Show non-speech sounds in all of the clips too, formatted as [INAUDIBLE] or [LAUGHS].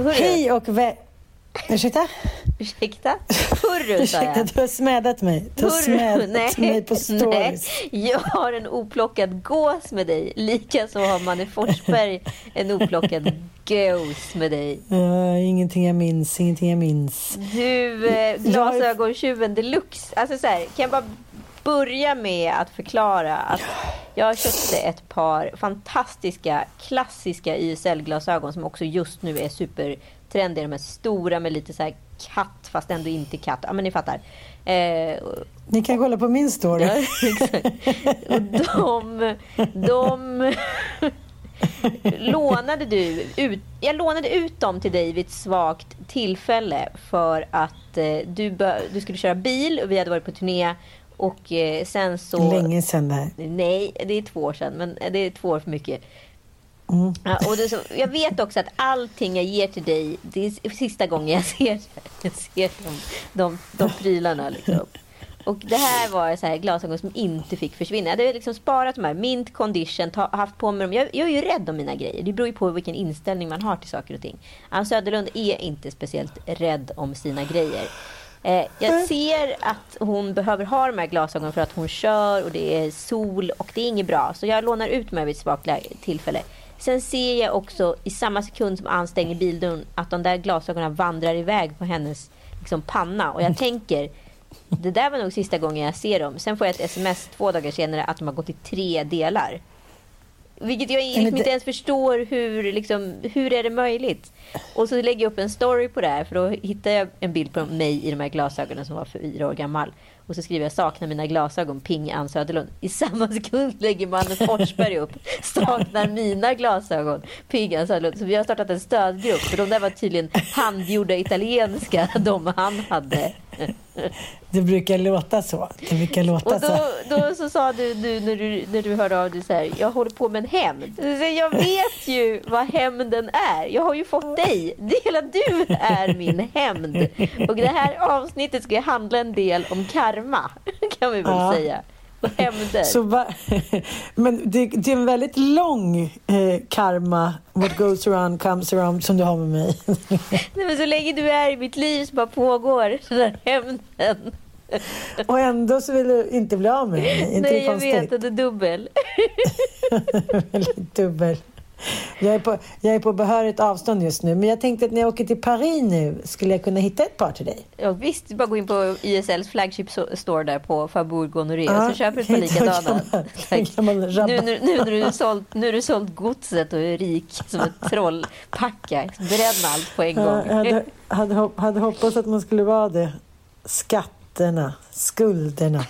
Hurru. Hej och vä... Ursäkta? Ursäkta? [LAUGHS] Hurru sa Ursäkta, jag. du har smädat mig. Du har smädat mig på stories. nej, jag har en oplockad gås med dig. Likaså har Manne Forsberg en oplockad gås med dig. Uh, ingenting jag minns, ingenting jag minns. Du, eh, glasögontjuven deluxe. Alltså så här, kan jag bara börja med att förklara att jag köpte ett par fantastiska klassiska YSL-glasögon som också just nu är supertrendiga. De är stora med lite så här katt fast ändå inte katt. Ja men ni fattar. Eh, Ni kan kolla på min story. Ja. Och de, de [LAUGHS] lånade du ut, jag lånade ut dem till dig vid ett svagt tillfälle för att eh, du, du skulle köra bil och vi hade varit på turné och eh, sen så... Länge sedan det här. Nej, det är två år sedan, men det är två år för mycket. Mm. Ja, och det så, jag vet också att allting jag ger till dig, det är sista gången jag [LAUGHS] ser, jag ser de, de, de prylarna. Liksom. Och det här var så här glasögon som inte fick försvinna. Jag hade liksom sparat de här, mint condition, ta, haft på mig dem. Jag, jag är ju rädd om mina grejer. Det beror ju på vilken inställning man har till saker och ting. Ann Söderlund är inte speciellt rädd om sina grejer. Eh, jag ser att hon behöver ha de här glasögonen för att hon kör och det är sol och det är inget bra. Så jag lånar ut mig vid ett svagt tillfälle. Sen ser jag också i samma sekund som Ann stänger bildörren att de där glasögonen vandrar iväg på hennes liksom, panna. Och jag tänker, det där var nog sista gången jag ser dem. Sen får jag ett sms två dagar senare att de har gått i tre delar. Vilket jag liksom inte ens förstår hur, liksom, hur är det möjligt? Och så lägger jag upp en story på det här för då hittar jag en bild på mig i de här glasögonen som var fyra år gammal. Och så skriver jag saknar mina glasögon, ping Ann Söderlund. I samma sekund lägger Manne Forsberg upp saknar mina glasögon, ping Ann Söderlund. Så vi har startat en stödgrupp för de där var tydligen handgjorda italienska, de han hade. Det brukar låta så. Det brukar låta Och så. då, då så sa du nu när du, när du hörde av dig så här, jag håller på med en hämnd. Jag vet ju vad hämnden är. Jag har ju fått dig. Hela du är min hämnd. Och det här avsnittet ska handla en del om karma, kan vi väl Ja. säga. Så va, [LAUGHS] men det, det är en väldigt lång eh, karma, what goes around comes around, som du har med mig. [LAUGHS] Nej, men så länge du är i mitt liv så bara pågår den här hämnden. Och ändå så vill du inte bli av med mig. Inte Nej, jag vet att det är dubbel. [LAUGHS] Väldigt dubbel. Jag är, på, jag är på behörigt avstånd just nu, men jag tänkte att när jag åker till Paris nu skulle jag kunna hitta ett par till dig. Ja, visst, bara gå in på ISLs flagship store där på Faubourg Honoré Ja, så köper du ett par likadana. Nu, nu, nu, när du sålt, nu har du sålt godset och är rik som ett trollpacka. Bränn allt på en gång. jag hade, hade, hade hoppats att man skulle vara det. Skatt, räntorna, skulderna,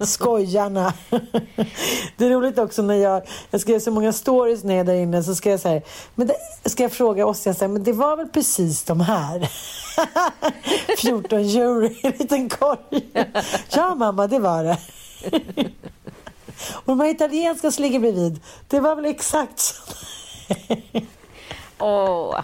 skojarna. Det är roligt också när jag, jag göra så många stories när jag är där inne så ska jag säga, men det, ska jag fråga Ossian, så här, men det var väl precis de här? [LAUGHS] 14 euro i en liten korg. Ja mamma, det var det. Och de här italienska som ligger bredvid, det var väl exakt så. Åh.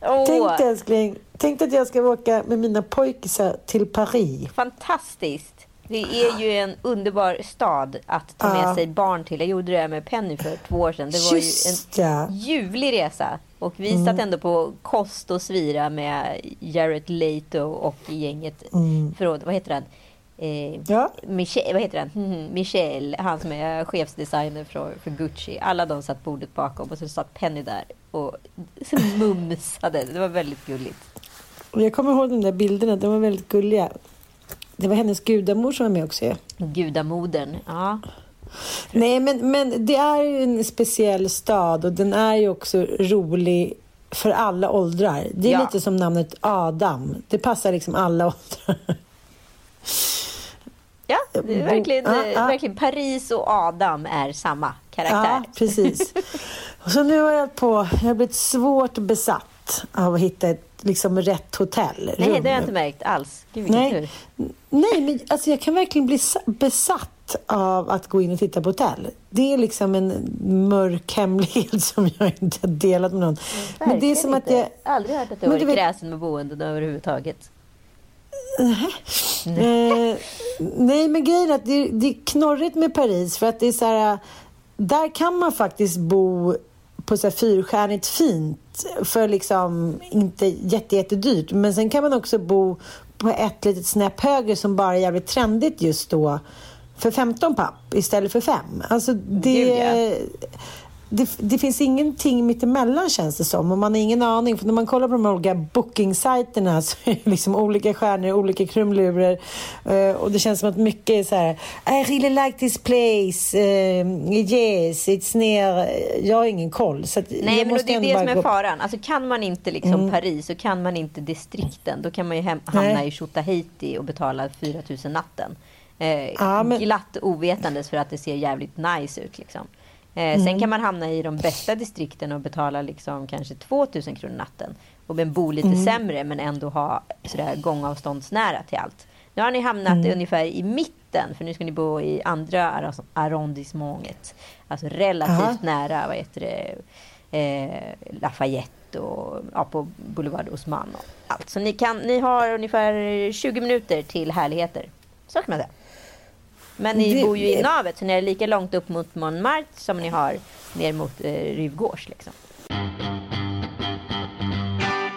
Åh. Tänk dig älskling, tänk dig att jag ska åka med mina pojkisar till Paris. Fantastiskt. Det är ju en underbar stad att ta med Ja. sig barn till. Jag gjorde det med Penny för två år sedan. Det var Just ju ja. en ljuvlig resa. Och vi satt ändå på kost och svira med Jared Leto och gänget. Förlåt, vad heter han? Eh, Ja. Michel, vad heter han? [LAUGHS] Michel, han som är chefsdesigner för, för Gucci. Alla de satt bordet bakom och så satt Penny där och [LAUGHS] mumsade. Det var väldigt gulligt. Och jag kommer ihåg de där bilderna, de var väldigt gulliga. Det var hennes gudamor som var med också. Ja. Gudamodern. Ja. Nej, men, men det är ju en speciell stad och den är ju också rolig för alla åldrar. Det är Ja. lite som namnet Adam. Det passar liksom alla [LAUGHS] åldrar. Ja, det är Bo- verkligen, Ja, eh, ja. verkligen Paris och Adam är samma Ja, karaktär. precis. [LAUGHS] Och så nu har jag på, jag har blivit svårt besatt av att hitta ett liksom rätt hotell. Nej, det rum. har jag inte märkt alls. Gud, Nej, tur. nej men alltså jag kan verkligen bli sa- besatt av att gå in och titta på hotell. Det är liksom en mörk hemlighet [LAUGHS] som jag inte har delat med någon. Men det är Verkligen som att inte. jag... Aldrig hört att du har varit vet- kräsen med boenden överhuvudtaget. [LAUGHS] Eh, nej, men grejen är att det, det är knorrigt med Paris för att det är så här... Där kan man faktiskt bo på så här fyrstjärnigt fint för liksom inte jätte, jättedyrt. Men sen kan man också bo på ett litet snäpp högre som bara är jävligt trendigt just då för 15 papp istället för 5. Alltså det, Gud, ja det, det finns ingenting mittemellan känns det som och man har ingen aning för när man kollar på de olika booking-sajterna så är det liksom olika stjärnor, olika krumlurer eh, och det känns som att mycket är så här I really like this place, eh, yes, it's near, jag har ingen koll så Nej, jag men det är det som är Mm. faran. Alltså, kan man inte liksom Paris och kan man inte distrikten, då kan man ju hem, hamna Nej. i Tjotahejti och betala 4 000 natten. Eh, Ja, men- Glatt ovetandes för att det ser jävligt nice ut. Liksom. Eh, Mm. Sen kan man hamna i de bästa distrikten och betala liksom kanske 2 000 kronor natten. Och men bo lite Mm. sämre men ändå ha sådär gångavståndsnära till allt. Nu har ni hamnat Mm. ungefär i mitten för nu ska ni bo i andra arrondissementet. Alltså relativt Aha. nära vad heter det, eh, Lafayette och ja, på Boulevard Osman och allt. Så ni, kan, ni har ungefär 20 minuter till härligheter. Så kan man säga. Men ni Det- bor ju i navet så ni är lika långt upp mot Montmartre som ni har ner mot eh, Ryvgårds. Liksom.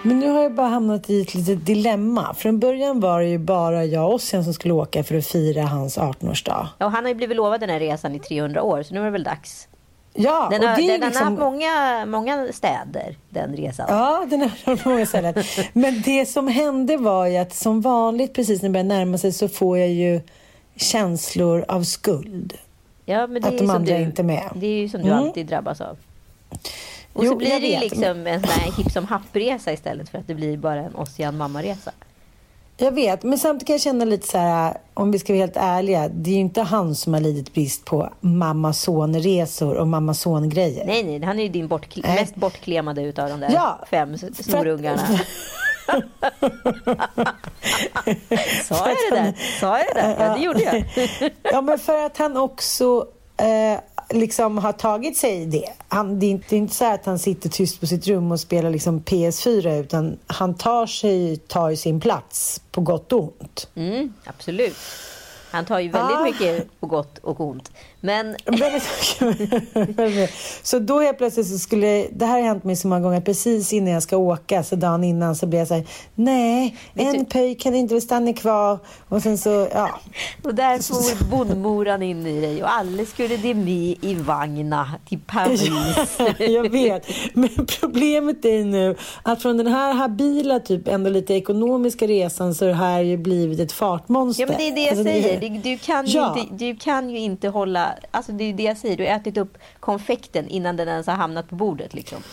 Men nu har jag bara hamnat i ett litet dilemma. Från början var det ju bara jag och Ossian som skulle åka för att fira hans 18-årsdag. Ja, och han har ju blivit lovad den här resan i 300 år så nu är det väl dags. Ja, Den och har, det är den har liksom... haft många, många städer, den resan. Ja, den har på många ställen. [LAUGHS] Men det som hände var ju att som vanligt precis när det börjar närma sig så får jag ju känslor av skuld. Ja, men det Att är de andra du, inte är med. Det är ju som du Mm. alltid drabbas av. Och Jo, så blir det ju vet, liksom en sån här hipp som happ-resa istället för att det blir bara en Ossian mamma-resa. Jag vet, men samtidigt kan jag känna lite så här, om vi ska vara helt ärliga, det är ju inte han som har lidit brist på mamma-son-resor och mamma-son-grejer. Nej, nej, han är ju din bortkle- mest bortklemade utav de där Ja, fem snorungarna. Sa jag det där? Sa jag det där? Ja, det gjorde jag. [LAUGHS] Ja, men för att han också eh, liksom har tagit sig det. Han, det, är inte, det är inte så att han sitter tyst på sitt rum och spelar liksom PS4 utan han tar sig tar ju sin plats på gott och ont. Mm, absolut. Han tar ju väldigt Ah. mycket på gott och ont. Men [LAUGHS] så då helt plötsligt så skulle, det här har hänt mig så många gånger, precis innan jag ska åka, så dagen innan så blir jag så här, nej, Vet en du- pöjk kan inte stanna kvar. Och sen så, ja. Och där for bondmoran in i dig och alla skulle de med i vagna till Paris. [LAUGHS] jag vet. Men problemet är nu att från den här habila, typ ändå lite ekonomiska resan så har det här ju blivit ett fartmonster. Ja men det är det jag Alltså, säger. Du, du, kan ju Ja. inte, du kan ju inte hålla... Alltså det är det jag säger. Du har ätit upp konfekten innan den ens har hamnat på bordet. Liksom.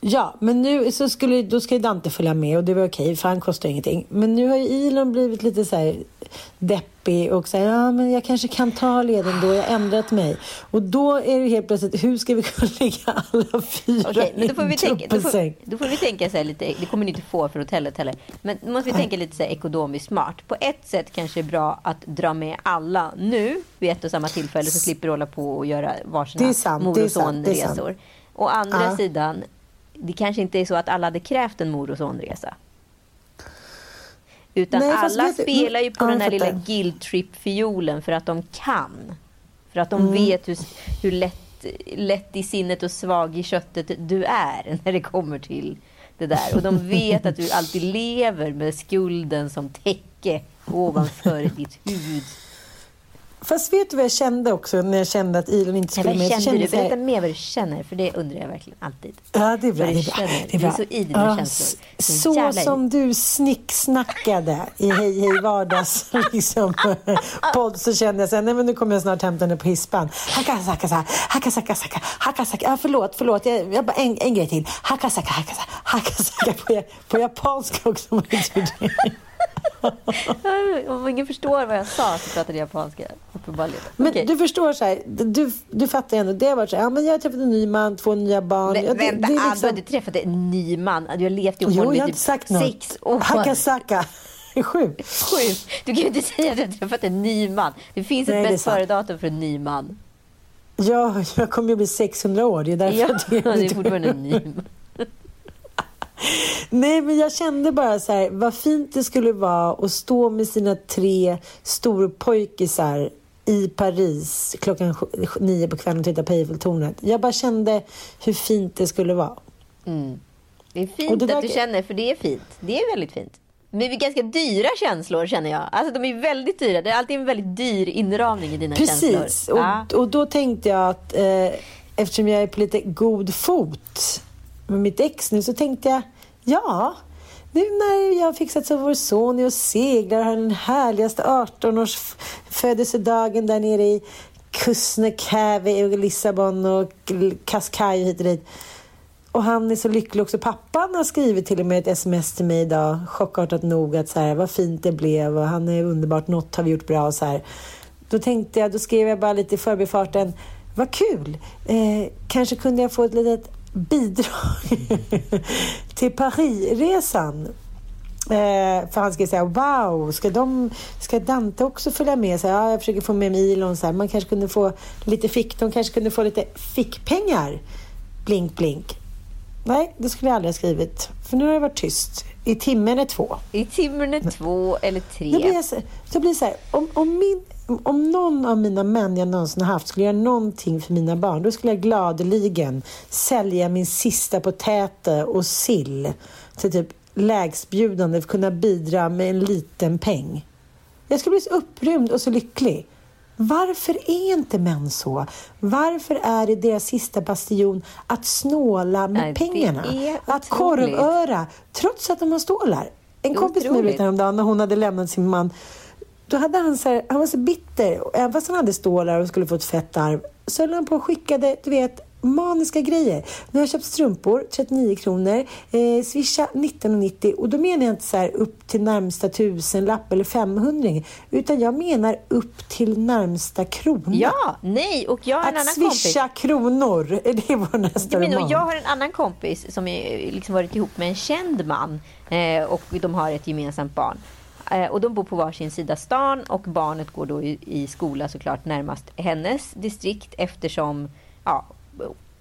Ja, men nu så skulle, då ska ju Dante följa med och det var okej för han kostar ingenting. Men nu har ju Elon blivit lite så här deppig och säger ja men jag kanske kan ta leden då, jag har ändrat mig. Och då är det helt plötsligt, hur ska vi kunna [LAUGHS] ligga alla fyra Okej, men då får vi tänka, då får, då får vi tänka så här lite, det kommer ni inte få för hotellet heller. Men då måste vi tänka lite så här ekonomiskt smart. På ett sätt kanske det är bra att dra med alla nu vid ett och samma tillfälle så slipper du hålla på och göra varsina mor och sonresor. Å andra Ja. sidan, det kanske inte är så att alla hade krävt en mor och sonresa. Utan Nej, alla spelar ju på Ja, den här lilla guilt trip-fiolen för att de kan. För att de Mm. vet hur, hur lätt, lätt i sinnet och svag i köttet du är [LAUGHS] när det kommer till det där. Och de vet att du [LAUGHS] alltid lever med skulden som täcke ovanför ditt huvud. Fast vet du vad jag kände också när jag kände att Elon inte skulle med? Så kände du? Berätta mer vad du känner, för det undrar jag verkligen alltid. Ja, det är bra. Det är bra. Det är, bra. Du är så i dina Ja, känslor. Så Så som du snicksnackade i Hej Hej Vardags [LAUGHS] liksom, [LAUGHS] podd så kände jag så här, nej men nu kommer jag snart hämta henne på hispan. Hakasaka, hakasaka, hakasaka. Ja, förlåt, förlåt. Jag, jag bara en, en grej till. Hakasaka, hakasaka, hakasaka på, på japanska också. [LAUGHS] Om ingen förstår vad jag sa så pratade jag japanska. Uppenbarligen. Men du förstår så här, du, du fattar ändå. Det har varit så här, ja, men jag har träffat en ny man, två nya barn. Men, ja, det, vänta, det är ah, du liksom- har inte träffat en ny man. Du har levt ihop med typ sagt sex år. Hakasaka. [LAUGHS] Sju. Sju. Du kan ju inte säga att du har träffat en ny man. Det finns Nej, ett bäst före-datum för en ny man. Ja, jag kommer ju bli 600 år. Det är därför Ja, det det är fortfarande en ny man. Nej, men jag kände bara så här, vad fint det skulle vara att stå med sina tre storpojkisar i Paris klockan nio på kvällen och titta på Eiffeltornet. Jag bara kände hur fint det skulle vara. Mm. Det är fint det att du känner, för det är fint. Det är väldigt fint. Men det är ganska dyra känslor känner jag. Alltså de är väldigt dyra. Det är alltid en väldigt dyr inramning i dina känslor. Precis, och, Ja. och då tänkte jag att eh, eftersom jag är på lite god fot med mitt ex nu så tänkte jag, ja, nu när jag har fixat så vår son är och seglar och har den härligaste 18-års födelsedagen där nere i Kusnekäve och Lissabon och Cascais hit och dit. Och han är så lycklig också. Pappan har skrivit till och med ett sms till mig idag, chockartat nog, att så här, vad fint det blev och han är underbart, något har vi gjort bra och så här. Då tänkte jag, då skrev jag bara lite i förbifarten, vad kul! Eh, kanske kunde jag få ett litet bidrag till Parisresan. Eh, för han ska säga wow, ska, de, ska Dante också följa med? Så här, ja, jag försöker få med mig Elon. Så här, man kanske kunde få lite fick, de kanske kunde få lite fickpengar. Blink, blink. Nej, det skulle jag aldrig ha skrivit. För nu har det varit tyst. I timmen är två. I timmen är två eller tre. Då blir så, då blir det så här, om, om, min, om någon av mina män jag någonsin har haft skulle göra någonting för mina barn, då skulle jag gladeligen sälja min sista potäte och sill till typ lägstbjudande för att kunna bidra med en liten peng. Jag skulle bli så upprymd och så lycklig. Varför är inte män så? Varför är det deras sista bastion att snåla med Nej, pengarna? Att korvöra, trots att de har stålar. En kompis med mig häromdagen när hon hade lämnat sin man. Då hade han så här, han var så bitter. Även fast han hade stålar och skulle få ett fett arv så höll han på och skickade, du vet, maniska grejer. Nu har jag köpt strumpor, 39 kronor. Eh, swisha 19,90 och då menar jag inte så upp till närmsta tusenlapp eller 500 utan jag menar upp till närmsta krona. Ja, nej, och jag har en Att annan kompis. swisha kronor, [LAUGHS] är det vår nästa menar, roman? jag har en annan kompis som är, liksom varit ihop med en känd man eh, och de har ett gemensamt barn. Eh, och de bor på varsin sida stan och barnet går då i, i skola såklart närmast hennes distrikt eftersom ja,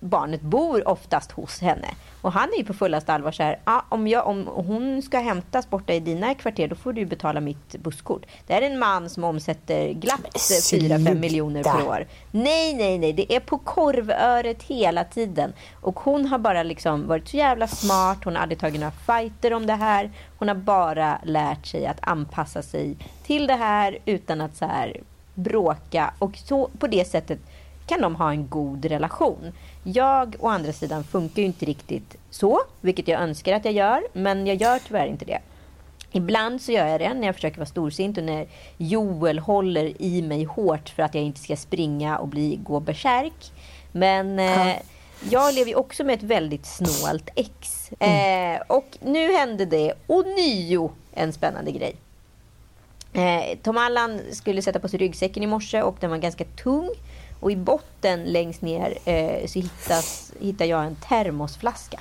barnet bor oftast hos henne. Och han är ju på fullaste allvar så här, ah, om, jag, om hon ska hämtas borta i dina kvarter då får du betala mitt busskort. Det här är en man som omsätter glatt Men 4-5 sluta. miljoner per år. Nej, nej, nej. Det är på korvöret hela tiden. Och hon har bara liksom varit så jävla smart. Hon har aldrig tagit några fighter om det här. Hon har bara lärt sig att anpassa sig till det här utan att så här bråka. Och så på det sättet kan de ha en god relation. Jag å andra sidan funkar ju inte riktigt så, vilket jag önskar att jag gör. Men jag gör tyvärr inte det. Ibland så gör jag det när jag försöker vara storsint och när Joel håller i mig hårt för att jag inte ska springa och bli, gå bärsärk. Men, eh, jag lever ju också med ett väldigt snålt ex. Eh, och nu hände det ånyo en spännande grej. Eh, Tom Allan skulle sätta på sig ryggsäcken i morse och den var ganska tung. Och i botten längst ner eh, så hittas, hittar jag en termosflaska.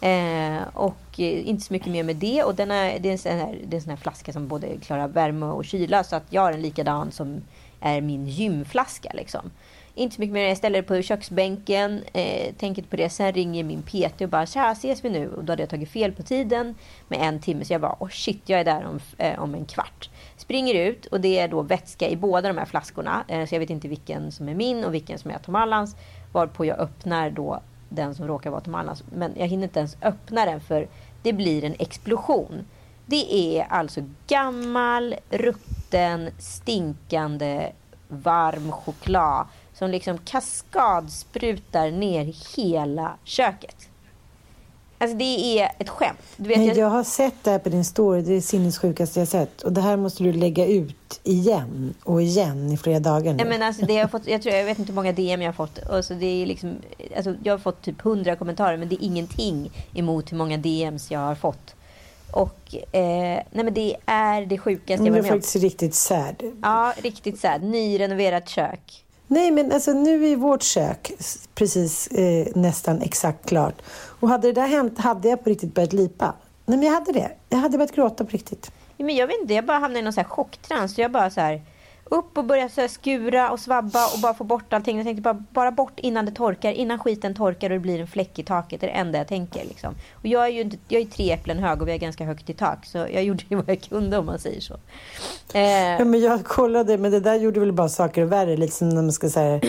Eh, och eh, inte så mycket mer med det. Och den är, det, är en sån här, det är en sån här flaska som både klarar värme och kyla. Så att jag har en likadan som är min gymflaska. Liksom. Inte så mycket mer. Jag ställer det på köksbänken. Eh, tänker på det. Sen ringer min PT och bara tja, ses vi nu? Och då hade jag tagit fel på tiden med en timme. Så jag bara, oh shit, jag är där om, eh, om en kvart. Springer ut och det är då vätska i båda de här flaskorna. Eh, så jag vet inte vilken som är min och vilken som är Tom Allans. Varpå jag öppnar då den som råkar vara Tom Allans. Men jag hinner inte ens öppna den för det blir en explosion. Det är alltså gammal, rutten, stinkande, varm choklad som liksom kaskadsprutar ner hela köket. Alltså det är ett skämt. Du vet, jag... jag har sett det här på din story. Det är sinnessjukaste jag sett. Och det här måste du lägga ut igen och igen i flera dagar nu. Ja, men alltså det jag, fått, jag, tror, jag vet inte hur många DM jag har fått. Alltså det är liksom, alltså jag har fått typ hundra kommentarer men det är ingenting emot hur många DMs jag har fått. Och eh, nej men det är det sjukaste jag varit med om. Det är faktiskt riktigt sad. Ja, riktigt sad. Nyrenoverat kök. Nej, men alltså nu är vårt kök precis eh, nästan exakt klart. Och hade det där hänt hade jag på riktigt börjat lipa. Nej, men jag hade det. Jag hade börjat gråta på riktigt. Ja, men jag vet inte, jag bara hamnade i någon så här chocktrans. Jag bara så här upp och börja så skura och svabba och bara få bort allting. Jag tänkte bara, bara bort innan det torkar, innan skiten torkar och det blir en fläck i taket. Det är det enda jag tänker. Liksom. Och jag är ju inte, jag är tre äpplen hög och vi har ganska högt i tak. Så jag gjorde ju vad jag kunde om man säger så. Eh. Ja, men jag kollade, men det där gjorde väl bara saker värre. Lite som när man ska här,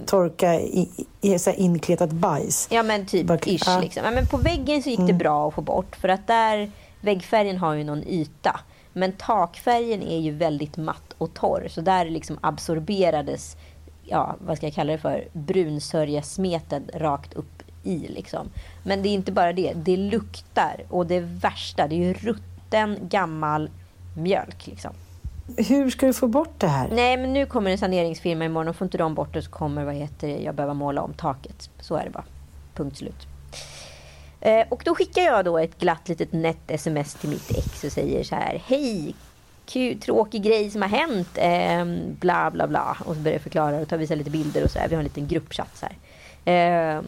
[CLEARS THROAT] torka i, i så här inkletat bajs. Ja men typ bara, ish. Ja. Liksom. Ja, men på väggen så gick det mm. bra att få bort. För att där, väggfärgen har ju någon yta. Men takfärgen är ju väldigt matt och torr. Så där liksom absorberades, ja, vad ska jag kalla det för, brunsörjesmeten rakt upp i. Liksom. Men det är inte bara det. Det luktar. Och det värsta, det är ju rutten gammal mjölk. Liksom. Hur ska du få bort det här? Nej, men nu kommer en saneringsfirma imorgon och får inte de bort det så kommer vad heter det, jag behöva måla om taket. Så är det bara. Punkt slut. Eh, och då skickar jag då ett glatt litet nätt sms till mitt ex och säger så här. Hej! Kul, tråkig grej som har hänt. Eh, bla bla bla. Och så börjar jag förklara och ta visa lite bilder och så här. Vi har en liten gruppchatt så här. Eh,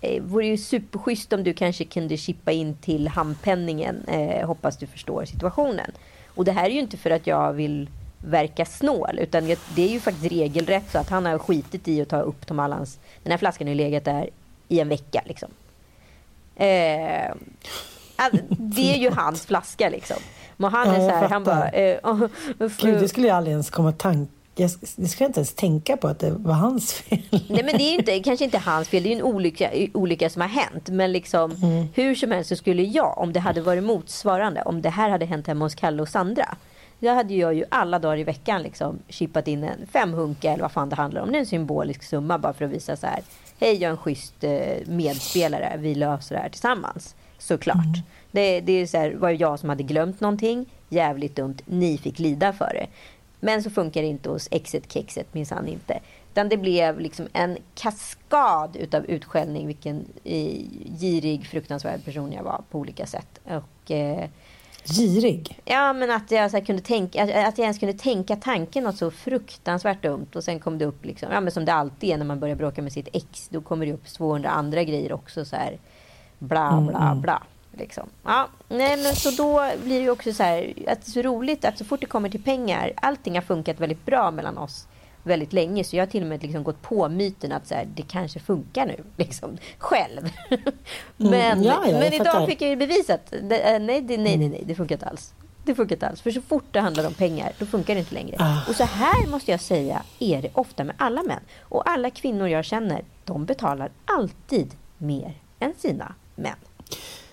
eh, vore ju superschysst om du kanske kunde chippa in till handpenningen. Eh, hoppas du förstår situationen. Och det här är ju inte för att jag vill verka snål. Utan det är ju faktiskt regelrätt så att han har skitit i att ta upp Tom Allans. Den här flaskan har ju legat där i en vecka liksom. Eh, det är ju [LAUGHS] hans flaska liksom. Men han är ja, så här, han bara... Eh, Gud, det skulle jag aldrig ens komma tanke jag, jag skulle inte ens tänka på att det var hans fel. Nej, men det är inte, kanske inte hans fel. Det är ju en olycka, olycka som har hänt. Men liksom, mm. hur som helst så skulle jag, om det hade varit motsvarande, om det här hade hänt hemma hos Kalle och Sandra. Då hade jag ju alla dagar i veckan liksom chippat in en femhunka eller vad fan det handlar om. Det är en symbolisk summa bara för att visa så här. Hej, jag är en schysst eh, medspelare. Vi löser det här tillsammans. Såklart. Mm. Det, det är så här, var jag som hade glömt någonting. Jävligt dumt. Ni fick lida för det. Men så funkar det inte hos exet kexet minsann inte. Utan det blev liksom en kaskad utav utskällning. Vilken eh, girig, fruktansvärd person jag var på olika sätt. Och, eh, Girig? Ja, men att jag, så kunde tänka, att, att jag ens kunde tänka tanken något så fruktansvärt dumt. Och sen kom det upp, liksom, ja, men som det alltid är när man börjar bråka med sitt ex. Då kommer det upp 200 andra grejer också. Så här, bla, mm, bla, mm. bla. Liksom. Ja, nej, men så då blir det också så här, att det är så roligt att så fort det kommer till pengar, allting har funkat väldigt bra mellan oss väldigt länge. Så jag har till och med liksom gått på myten att så här, det kanske funkar nu. Liksom, själv. men mm, ja, ja, men idag fick jag ju bevisat. Det, eh, nej, det, nej, nej, nej, det funkar inte alls. Det funkar inte alls. För så fort det handlar om pengar, då funkar det inte längre. Ah. Och så här måste jag säga är det ofta med alla män. Och alla kvinnor jag känner, de betalar alltid mer än sina män.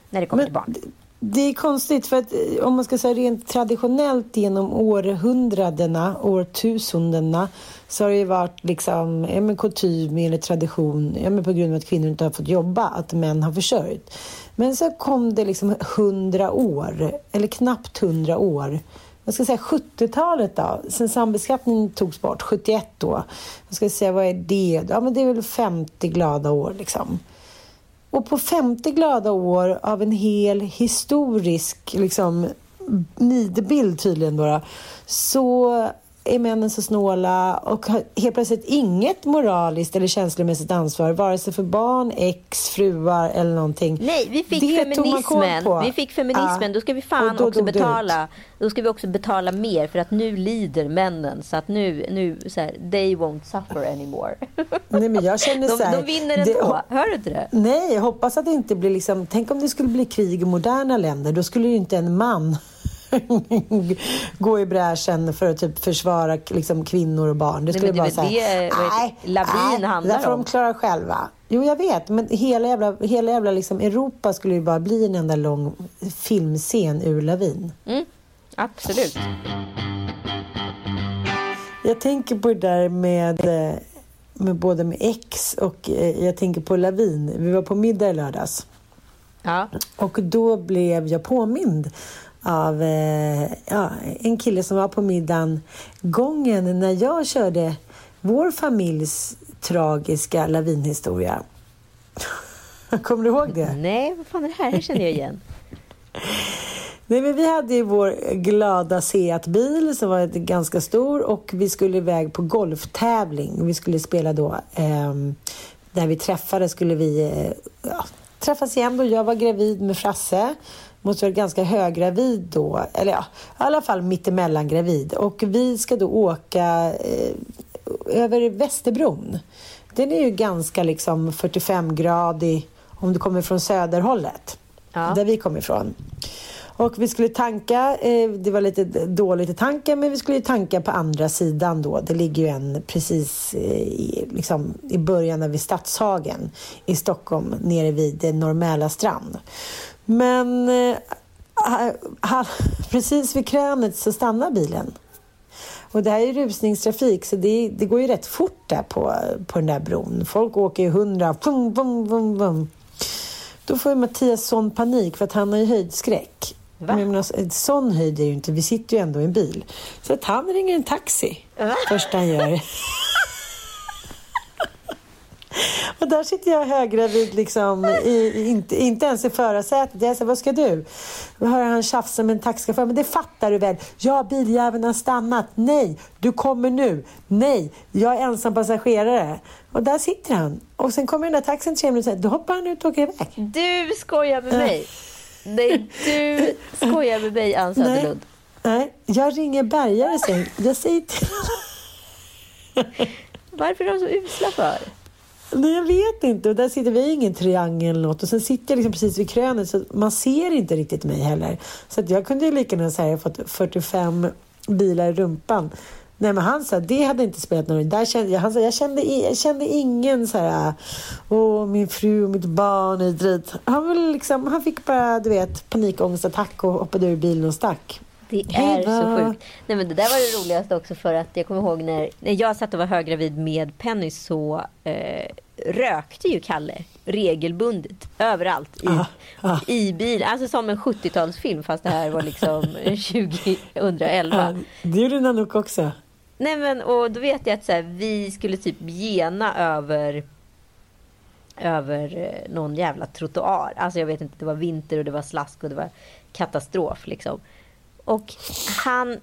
När det kommer men, till barn. Det är konstigt för att eh, om man ska säga rent traditionellt genom århundradena, årtusendena så har det ju varit liksom, ja, men kutym eller tradition, ja, men på grund av att kvinnor inte har fått jobba, att män har försörjt. Men så kom det liksom hundra år, eller knappt hundra år, jag ska säga 70-talet då, sen sambeskattningen togs bort, 71 då. Jag ska säga, vad är det? Ja, men det är väl 50 glada år liksom. Och på femte glada år av en hel historisk liksom, nidbild tydligen då, så är männen så snåla och har helt plötsligt inget moraliskt eller känslomässigt ansvar vare sig för barn, ex, fruar eller någonting. Nej, vi fick det feminismen. Vi fick feminismen. Ja. Då ska vi fan då också betala. Då ska vi också betala mer för att nu lider männen. Så att nu, nu så här, they won't suffer anymore. Nej, men jag känner [LAUGHS] så här, de, de vinner ändå. Det, Hör du inte det? Nej, jag hoppas att det inte blir liksom... Tänk om det skulle bli krig i moderna länder. Då skulle ju inte en man gå i bräschen för att typ försvara liksom, kvinnor och barn. Det skulle nej, men är det nej, Lavin handlar om. Det får de klara själva. Jo, jag vet, men hela jävla, hela jävla liksom Europa skulle ju bara bli en enda lång filmscen ur Lavin. Mm, absolut. Jag tänker på det där med, med både med X och eh, jag tänker på Lavin. Vi var på middag i lördags. Ja. Och då blev jag påmind av eh, ja, en kille som var på middagen gången när jag körde vår familjs tragiska lavinhistoria. [LAUGHS] Kommer du ihåg det? Nej, vad fan är det här? Det känner jag igen. [LAUGHS] Nej, men vi hade ju vår glada Seat-bil som var ganska stor och vi skulle iväg på golftävling. Vi skulle spela då. Eh, när vi träffades skulle vi eh, ja, träffas igen då. Jag var gravid med Frasse måste vara ganska höggravid då, eller ja, i alla fall mittemellan gravid. Och vi ska då åka eh, över Västerbron. Den är ju ganska liksom 45-gradig om du kommer från söderhållet, ja. där vi kommer ifrån. Och vi skulle tanka, eh, det var lite dåligt i tanken, men vi skulle tanka på andra sidan då. Det ligger ju en precis eh, i, liksom, i början av Stadshagen i Stockholm, nere vid Norr strand. Men eh, precis vid krönet så stannar bilen. Och det här är rusningstrafik så det, det, går ju rätt fort där på, på den där bron. Folk åker ju hundra, vum, vum, vum, vum. Då får ju Mattias sån panik för att han har ju höjdskräck. Va? Men sån höjd är ju inte, vi sitter ju ändå i en bil. Så att han ringer en taxi, Va? första han gör. [LAUGHS] [LAUGHS] Och där sitter jag höggravid, liksom, i, inte, inte ens i förarsätet. Jag säger, vad ska du? Då hör han tjafsa med en taxichaufför. Men det fattar du väl? Ja, biljäveln har stannat. Nej, du kommer nu. Nej, jag är ensam passagerare. Och där sitter han. Och sen kommer den där taxin tre minuter då hoppar han ut och åker iväg. Du skojar med mig. [LAUGHS] Nej, du skojar med mig, Ann Söderlund. Nej, nej, jag ringer bärgare sen. Jag säger till Varför är de så usla för? Nej, jag vet inte. Och där sitter vi i ingen triangel eller något. Och sen sitter jag liksom precis vid krönet så man ser inte riktigt mig heller. Så att jag kunde ju lika gärna säga fått 45 bilar i rumpan. Nej men han sa det hade inte spelat någon roll. kände, han sa jag kände, jag kände ingen så här, åh min fru och mitt barn är dit. Han, liksom, han fick bara du vet panikångestattack och hoppade ur bilen och stack. Det är så sjukt. Nej, men det där var det roligaste också för att jag kommer ihåg när, när jag satt och var höggravid med Penny så eh, rökte ju Kalle regelbundet överallt i, ah, ah. i bil. Alltså som en 70-talsfilm fast det här var liksom [LAUGHS] 2011. Ah, det gjorde Nanook också. Nej men och då vet jag att så här, vi skulle typ gena över över eh, någon jävla trottoar. Alltså jag vet inte, det var vinter och det var slask och det var katastrof liksom. Och han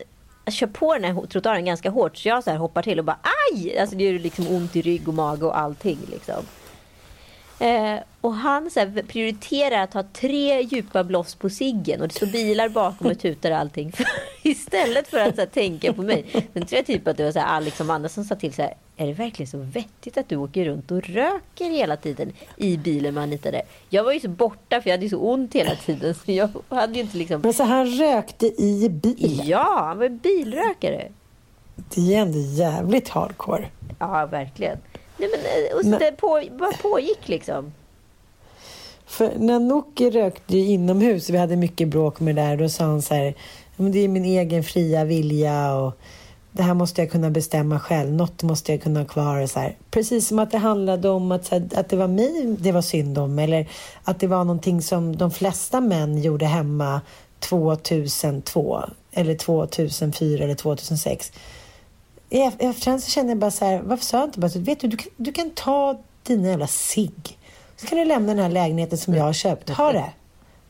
kör på den här trottoaren ganska hårt så jag så här hoppar till och bara aj! Alltså det gör liksom ont i rygg och mage och allting liksom. Eh, och han så här, prioriterar att ha tre djupa blås på siggen och det står bilar bakom och tutar och allting. [LAUGHS] Istället för att så här, tänka på mig. Sen tror jag typ att det var så här, Alex och Amanda som sa till så här, är det verkligen så vettigt att du åker runt och röker hela tiden i bilen med Anita där? Jag var ju så borta för jag hade så ont hela tiden så jag hade ju inte liksom... Men så han rökte i bilen? Ja, han var bilrökare. Det är ändå jävligt hardcore. Ja, verkligen. Nej, men, eh, och så men... det på, bara pågick liksom. För när Nooki rökte inomhus, vi hade mycket bråk med det där, då sa han så här, det är min egen fria vilja och det här måste jag kunna bestämma själv, något måste jag kunna ha kvar. Så här. Precis som att det handlade om att, här, att det var mig det var synd om eller att det var någonting som de flesta män gjorde hemma 2002 eller 2004 eller 2006. I efterhand så kände jag bara så här, varför sa jag inte bara så, vet du, du kan, du kan ta dina jävla sig Så kan du lämna den här lägenheten som jag har köpt. Ha det.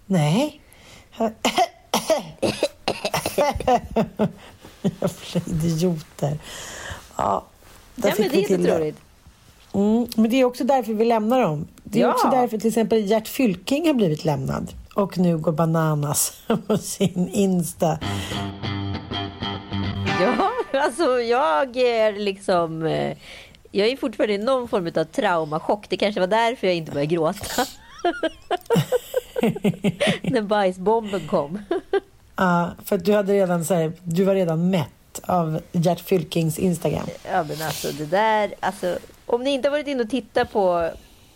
Nej. Jävla [LAUGHS] idioter. Ja, där Ja, men det är till inte troligt. Mm, men det är också därför vi lämnar dem. Det är Ja. också därför till exempel Gert Fylking har blivit lämnad. Och nu går bananas [LAUGHS] på sin Insta. Ja, [LAUGHS] alltså jag är liksom... eh, Jag är fortfarande i någon form av traumachock. Det kanske var därför jag inte började gråta. [LAUGHS] När bajsbomben kom. [LAUGHS] Ja, för att du, hade redan, så här, du var redan mätt av Gert Fylkings Instagram. Ja men alltså det där, alltså, om ni inte har varit inne och tittat på,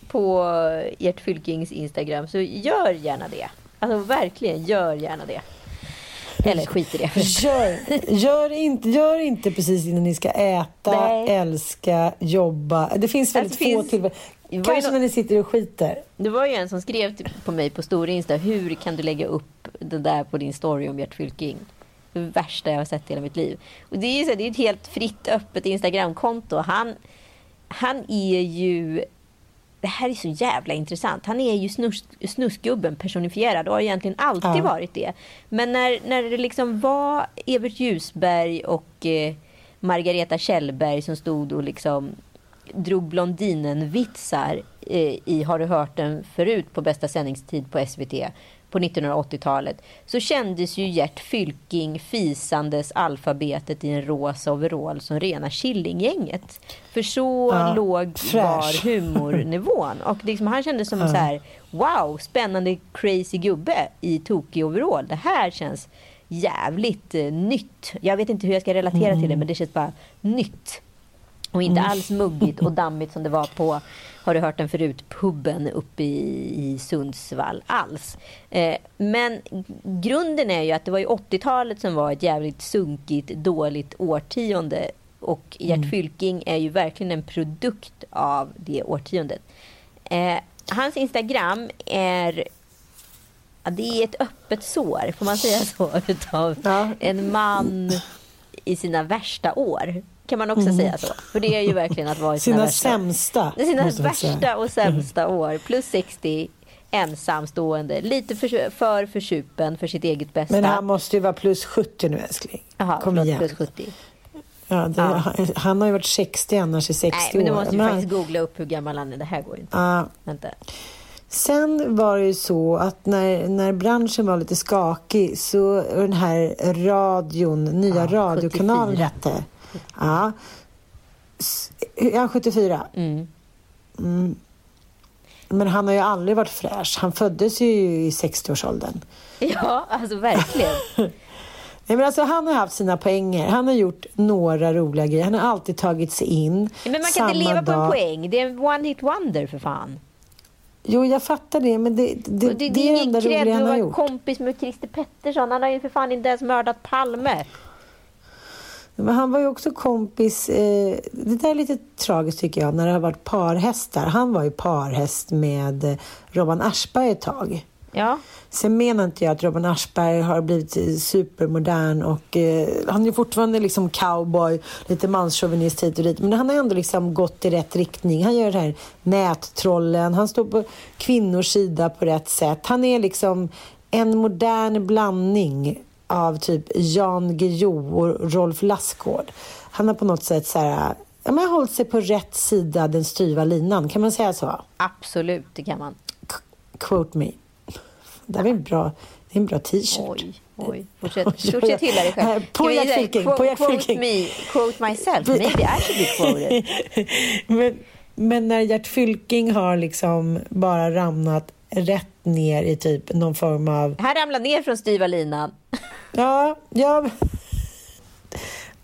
på Gert Fylkings Instagram så gör gärna det. Alltså verkligen, gör gärna det. Eller skit i det. Gör, gör, inte, gör inte precis innan ni ska äta, Nej. älska, jobba. Det finns väldigt Alltså, få finns- tillfällen. Kanske när ni sitter och skiter. Det var ju en som skrev till- på mig på stor Insta. Hur kan du lägga upp det där på din story om Gert Fylking? Det värsta jag har sett i hela mitt liv. Och det är ju så, det är ett helt fritt öppet Instagramkonto. Han, han är ju... Det här är så jävla intressant. Han är ju snus, snusgubben personifierad och har egentligen alltid Ja. varit det. Men när, när det liksom var Evert Ljusberg och eh, Margareta Kjellberg som stod och liksom drog Blondinen-vitsar eh, i Har du hört den förut på bästa sändningstid på SVT på 1980-talet så kändes ju Gert Fylking fisandes alfabetet i en rosa overall som rena Killinggänget. För så Ja, låg fräsch. var humornivån. Och liksom, han kändes som så här, wow, spännande crazy gubbe i tokig overall. Det här känns jävligt eh, nytt. Jag vet inte hur jag ska relatera till det men det känns bara nytt. Och inte alls muggigt och dammigt som det var på, har du hört den förut, puben uppe i, i Sundsvall alls. Eh, men grunden är ju att det var ju 80-talet som var ett jävligt sunkigt, dåligt årtionde. Och Gert Fylking är ju verkligen en produkt av det årtiondet. Eh, hans Instagram är Ja, det är ett öppet sår, får man säga så? [LAUGHS] Utav Ja. en man i sina värsta år. Kan man också säga så? För det är ju verkligen att vara i sina, Sina värsta, sämsta. sina värsta och sämsta år. Plus 60, ensamstående, lite för, för försupen för sitt eget bästa. Men han måste ju vara plus 70 nu älskling. Jaha, Kom förlåt, igen. plus 70. Ja, det, Ja. Han, har ju varit 60 annars i 60 Nej, men du år. måste ju Men- faktiskt googla upp hur gammal han är. Det här går ju inte. Ja. Vänta. Sen var det ju så att när, när branschen var lite skakig så den här radion, nya Ja, radiokanalen 74. hette. Ja. S- Ja, 74. Mm. Men han har ju aldrig varit fräsch. Han föddes ju i 60-årsåldern. Ja, alltså verkligen. [LAUGHS] Nej, men alltså, han har haft sina poänger. Han har gjort några roliga grejer. Han har alltid tagit sig in. Men man kan samma inte leva på en dag. poäng. Det är en one hit wonder för fan. Jo, jag fattar det, men det, det, Och det, är det enda roliga han har gjort. kompis med Christer Pettersson. Han har ju för fan inte ens mördat Palme. Men han var ju också kompis, eh, det där är lite tragiskt tycker jag, när det har varit parhästar. Han var ju parhäst med eh, Robban Aschberg ett tag. Ja. Sen menar inte jag att Robban Aschberg har blivit eh, supermodern och eh, han är fortfarande liksom cowboy, lite manschauvinist hit och dit. Men han har ändå liksom gått i rätt riktning. Han gör det här nättrollen, han står på kvinnors sida på rätt sätt. Han är liksom en modern blandning av typ Jan Guillou och Rolf Lassgård. Han har på något sätt så här, ja, men hållit sig på rätt sida den styva linan. Kan man säga så? Absolut, det kan man. K- quote me. Det här är en bra, det är en bra t-shirt. Oj, oj. Fortsätt, hylla dig själv. [LAUGHS] Här, säga, Fylking, quote- Quote me, quote myself. Maybe I should be quoted. [LAUGHS] men, men när Gert Fylking har liksom bara ramlat rätt ner i typ någon form av... Han ramlar ner från styva linan. Ja, ja...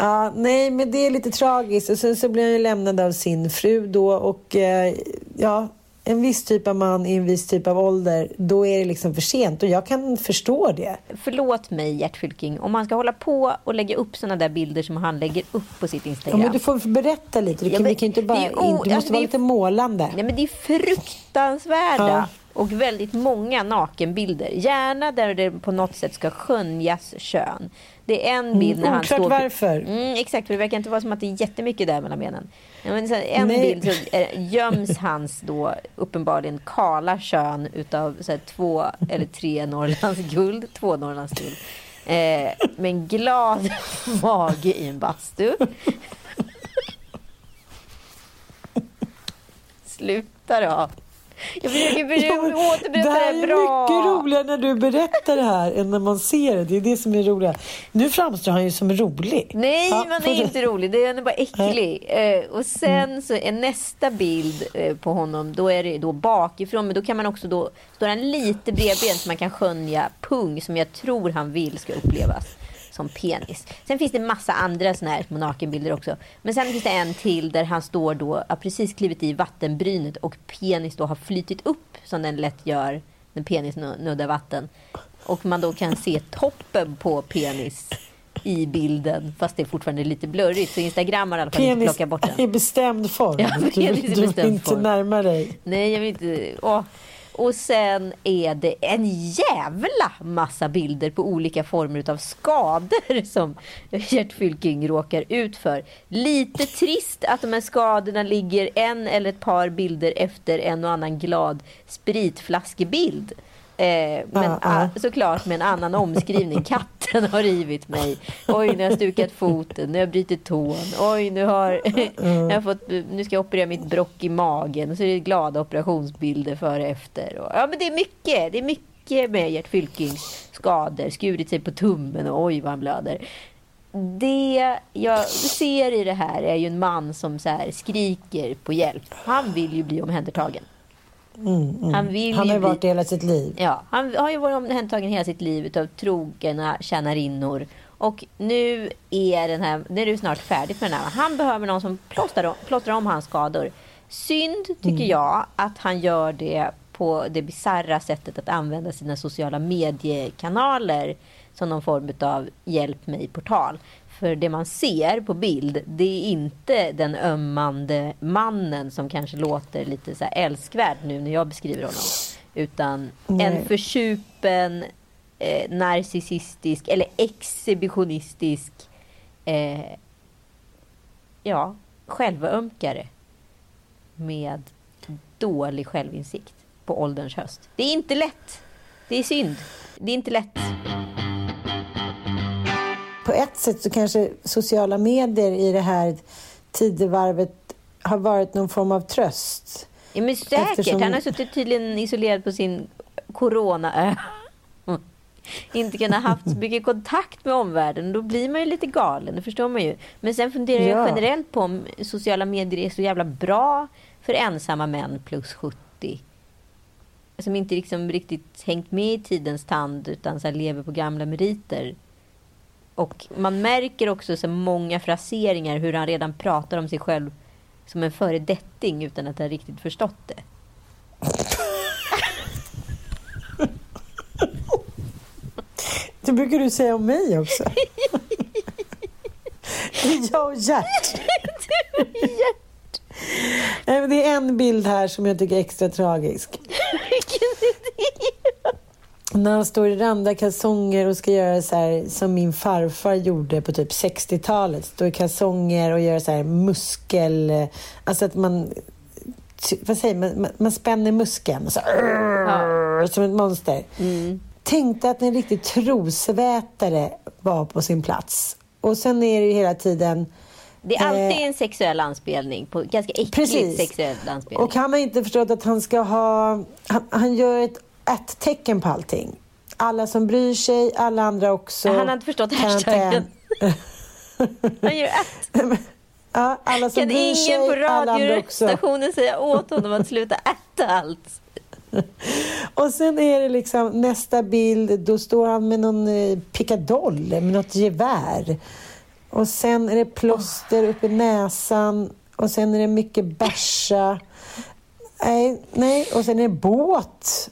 Ja, nej, men det är lite tragiskt. Och sen så blir han ju lämnad av sin fru då och eh, ja, en viss typ av man i en viss typ av ålder, då är det liksom för sent och jag kan förstå det. Förlåt mig, Gert Fylking. Om man ska hålla på och lägga upp såna där bilder som han lägger upp på sitt Ja, Instagram. men du får berätta lite. Du Ja, kan, men vi kan inte det bara, är ju o- in, du alltså, måste det vara lite målande. Nej, men det är fruktansvärda Ja. Och väldigt många nakenbilder. Gärna där det på något sätt ska skönjas kön. Det är en bild när han Mm, Oklart står... varför. Mm, exakt, för det verkar inte vara som att det är jättemycket där mellan benen. Men en Nej. bild så eh, göms hans då uppenbarligen kala kön utav så här, två eller tre Norrlands guld, två Norrlands guld. Eh, med en glad [LAUGHS] mage i en bastu. Sluta då. Jag försöker, försöker återberätta det här det är bra. mycket roligare när du berättar det här än när man ser det. Det är det som är roligt. Nu framstår han ju som rolig. Nej, Ja, man är fortsätt. inte rolig. Det är bara äcklig. Eh, och sen så är nästa bild eh, på honom, då är det då bakifrån. Men då kan man också då, står han lite bredbent så man kan skönja pung som jag tror han vill ska upplevas som penis. Sen finns det massa andra såna här små nakenbilder också. Men sen finns det en till där han står då, har precis klivit i vattenbrynet och penis då har flytit upp som den lätt gör när penis nu- nuddar vatten. Och man då kan se toppen på penis i bilden fast det är fortfarande lite blurrigt. Så Instagram har i alla fall inte Penis plockat bort den. i bestämd form. Ja, du penis i du vill bestämd inte form. närma dig. Nej, jag vill inte... Åh. Och sen är det en jävla massa bilder på olika former av skador [LAUGHS] som Gert Fylking råkar ut för. Lite trist att de här skadorna ligger en eller ett par bilder efter en och annan glad spritflaskebild. Eh, men ja. ah, såklart med en annan omskrivning. [LAUGHS] Katten har rivit mig. Oj, nu har jag stukat foten. Nu har jag brutit tån. Oj, nu har [LAUGHS] jag har fått, nu ska jag operera mitt brock i magen. Och så är det glada operationsbilder före och efter. Och, ja, men det är mycket. Det är mycket med Gert Fylkings skador. Skurit sig på tummen och oj vad han blöder. Det jag ser i det här är ju en man som så skriker på hjälp. Han vill ju bli omhändertagen. Mm, mm. Han vill Han har ju varit det hela sitt liv. Ja, han har ju varit omhändertagen hela sitt liv av trogna tjänarinnor. Och nu är, den här, nu är det snart färdigt med den här. Han behöver någon som plåstrar om, plåstrar om hans skador. Synd, tycker jag, att han gör det på det bizarra sättet att använda sina sociala mediekanaler som någon form av hjälp mig-portal. För det man ser på bild, det är inte den ömmande mannen som kanske låter lite så älskvärd nu när jag beskriver honom. Utan Nej. en försupen, eh, narcissistisk eller exhibitionistisk eh, ja, självömkare med dålig självinsikt på ålderns höst. Det är inte lätt. Det är synd. Det är inte lätt. På ett sätt så kanske sociala medier i det här tidevarvet har varit någon form av tröst. Ja, men säkert. Eftersom- Han har suttit tydligen isolerad på sin coronaö. Inte kunnat haft så mycket kontakt med omvärlden. Då blir man ju lite galen, det förstår man ju. Men sen funderar Ja. jag generellt på om sociala medier är så jävla bra för ensamma män plus 70. Som inte liksom riktigt hängt med i tidens tand utan så lever på gamla meriter. Och man märker också så många fraseringar hur han redan pratar om sig själv som en föredetting utan att ha riktigt förstått det. [LAUGHS] Det brukar du säga om mig också. [LAUGHS] jag [LAUGHS] och Gert. Nej, men Det är en bild här som jag tycker är extra tragisk. När han står i randa kalsonger och ska göra så här som min farfar gjorde på typ 60-talet. Stå i kalsonger och göra så här muskel... Alltså att man... Vad säger man? Man, man spänner muskeln. Så, Som ett monster. Tänkte att en riktig trosvätare var på sin plats. Och sen är det ju hela tiden... Det är alltid Eh, en sexuell anspelning. På, ganska Precis. sexuell anspelning. Och han har inte förstått att han ska ha... Han, han gör ett ett-tecken på allting. Alla som bryr sig, alla andra också. Han har inte förstått hashtaggen. [LAUGHS] Han gör ett. Ja, alla som Kan bryr ingen sig, på radiostationen säga åt honom att sluta äta allt? [LAUGHS] Och sen är det liksom nästa bild, då står han med någon eh, pickadoll, med något gevär. Och sen är det plåster upp i näsan och sen är det mycket bärsa. Nej, nej, och sen är det båt.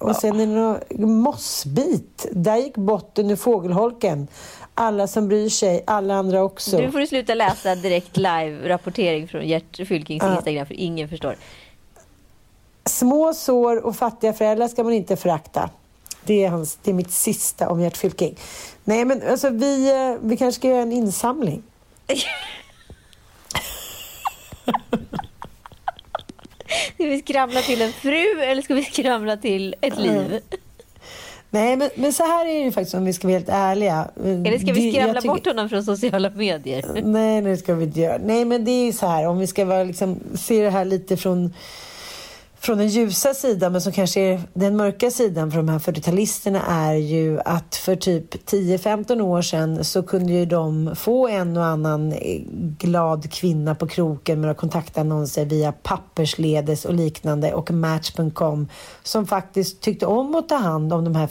Och sen är det någon mossbit. Där gick botten ur fågelholken. Alla som bryr sig, alla andra också. Nu får du sluta läsa direkt live-rapportering från Gert Fylkings Ja. Instagram för ingen förstår. Små sår och fattiga föräldrar ska man inte förakta. Det är, hans, det är mitt sista om Gert Fylking. Nej, men alltså, vi, eh, vi kanske ska göra en insamling. [LAUGHS] [LAUGHS] Ska vi skramla till en fru eller ska vi skramla till ett liv? Nej, men, men så här är det ju faktiskt om vi ska vara helt ärliga. Eller ska vi skramla tycker- bort honom från sociala medier? Nej, det ska vi inte göra. Nej, men det är ju så här, om vi ska vara, liksom, se det här lite från, från den ljusa sidan, men som kanske är den mörka sidan för de här 40-talisterna är ju att för typ 10-15 år sedan så kunde ju de få en och annan eh, glad kvinna på kroken med några kontaktannonser via pappersledes och liknande och Match.com som faktiskt tyckte om att ta hand om de här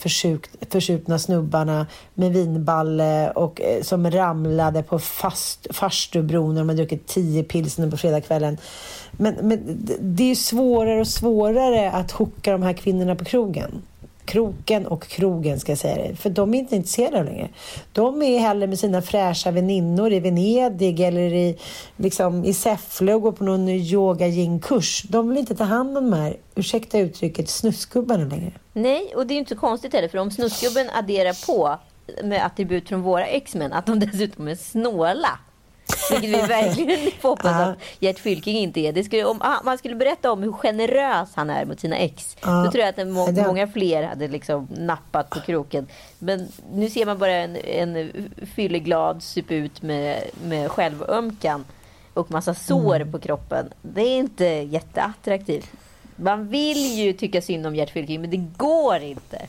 försupna snubbarna med vinballe och eh, som ramlade på fast, farstubron när de hade druckit 10 pilsner på fredagskvällen. Men, men det- är svårare och svårare att hooka de här kvinnorna på krogen. Kroken och krogen ska jag säga det. För de är inte intresserade längre. De är hellre med sina fräscha väninnor i Venedig eller i, liksom, i Säffle och går på någon yoga kurs De vill inte ta hand om de här, ursäkta uttrycket, snusgubbarna längre. Nej, och det är ju inte så konstigt heller. För om snusgubben adderar på med attribut från våra X-Men att de dessutom är snåla. Vilket vi verkligen [LAUGHS] får hoppas Ja. att Gert Fylking inte är. Det skulle, om ah, man skulle berätta om hur generös han är mot sina ex. Ja. Då tror jag att må, Det- många fler hade liksom nappat på kroken. Men nu ser man bara en, en fylleglad sup ut med, med självömkan och massa sår Mm. på kroppen. Det är inte jätteattraktivt. Man vill ju tycka synd om Gert Fylking, men det går inte.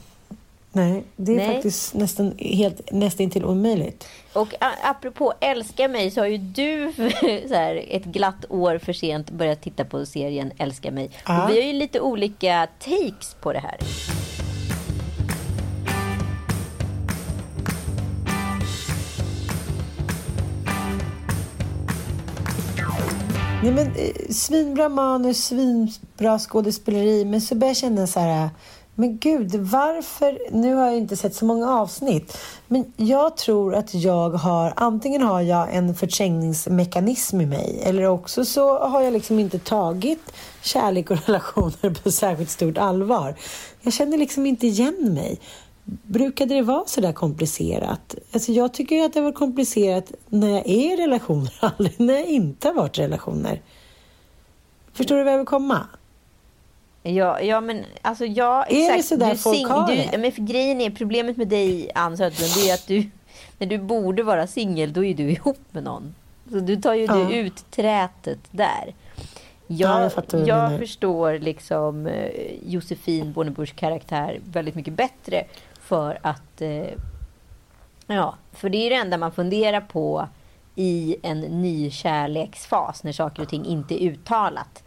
Nej, det är Nej. faktiskt nästan, helt, nästan till omöjligt. Och apropå älska mig så har ju du [LAUGHS] så här, ett glatt år för sent börjat titta på serien Älska mig. Ja. Och vi har ju lite olika takes på det här. Nej, men, eh, svinbra manus, svinbra skådespeleri, men så börjar jag känna så här... Men gud, varför... Nu har jag inte sett så många avsnitt, men jag tror att jag har... Antingen har jag en förträngningsmekanism i mig, eller också så har jag liksom inte tagit kärlek och [LAUGHS] relationer på särskilt stort allvar. Jag känner liksom inte igen mig. Brukade det vara så där komplicerat? Alltså jag tycker ju att det var komplicerat när jag är i relationer, [LAUGHS] aldrig när jag inte har varit i relationer. Förstår du vad jag vill komma? Ja, ja men alltså ja, Är det exakt. så där du folk har du, det? ja, men för grejen är, problemet med dig Ann Söderlund, det är att du, när du borde vara singel, då är du ihop med någon. Så du tar ju Ja. du ut trätet där. Ja, Jag, jag du jag menar. förstår liksom eh, Josefin Bornebuschs karaktär väldigt mycket bättre för att eh, Ja, för det är det enda man funderar på i en ny kärleksfas när saker och ting inte är uttalat.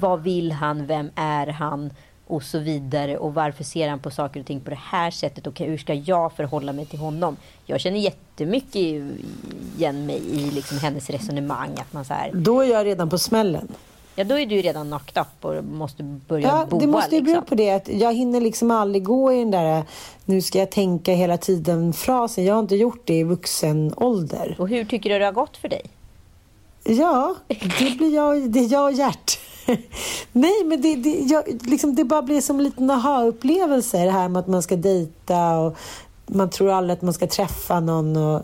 Vad vill han? Vem är han? Och så vidare. Och varför ser han på saker och ting på det här sättet? Och hur ska jag förhålla mig till honom? Jag känner jättemycket igen mig i liksom hennes resonemang. Att man så här, Då är jag redan på smällen. ja då är du redan knocked up och måste börja Ja, boa. det måste ju bero liksom. på det att jag hinner liksom aldrig gå i den där nu ska jag tänka hela tiden-frasen. Jag har inte gjort det i vuxen ålder. Och hur tycker du det har gått för dig? Ja, det blir jag, det är jag och Gert. [LAUGHS] Nej, men det, det, jag, liksom, det bara blir som en liten aha-upplevelse det här med att man ska dejta och man tror aldrig att man ska träffa någon. Och,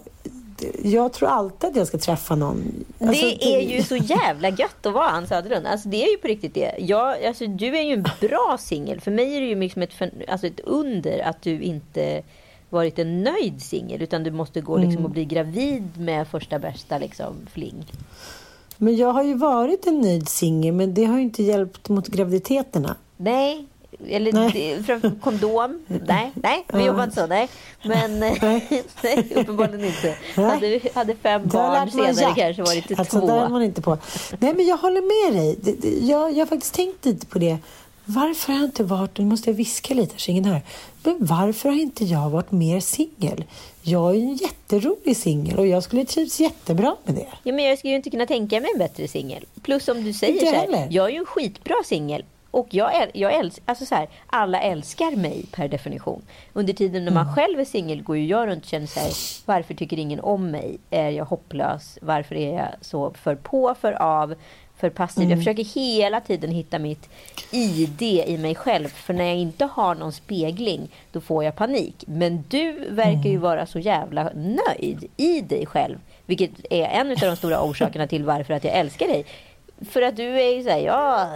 jag tror alltid att jag ska träffa någon. Alltså, det är ju så jävla gött att vara Ann Söderlund. Alltså det är ju på riktigt det. Jag, alltså, du är ju en bra singel. För mig är det ju liksom ett, alltså ett under att du inte varit en nöjd singel. Utan du måste gå liksom och bli gravid med första bästa liksom, fling. Men jag har ju varit en nöjd singel, men det har ju inte hjälpt mot graviditeterna. Nej. Eller Nej. kondom? Nej, nej, vi Ja. jobbar inte så. Nej. Men [LAUGHS] nej. [LAUGHS] nej, uppenbarligen inte. Nej. Hade, hade fem har barn senare Gert. kanske varit till alltså, två. där är man inte på. Nej, men jag håller med dig. Jag, jag har faktiskt tänkt lite på det. Varför har jag inte varit, nu måste jag viska lite så ingen hör. Men varför har inte jag varit mer singel? Jag är en jätterolig singel och jag skulle trivs jättebra med det. Ja, men jag skulle ju inte kunna tänka mig en bättre singel. Plus som du säger Inte så här, heller. jag är ju en skitbra singel. Och jag, äl- jag älskar, alltså så här, alla älskar mig per definition. Under tiden när man Mm. själv är singel går ju jag runt och känner så här, varför tycker ingen om mig? Är jag hopplös? Varför är jag så för på, för av? För passiv. Mm. Jag försöker hela tiden hitta mitt ID i mig själv. För när jag inte har någon spegling, då får jag panik. Men du verkar ju Mm. vara så jävla nöjd i dig själv. Vilket är en av de stora orsakerna till varför att jag älskar dig. För att du är ju såhär, ja,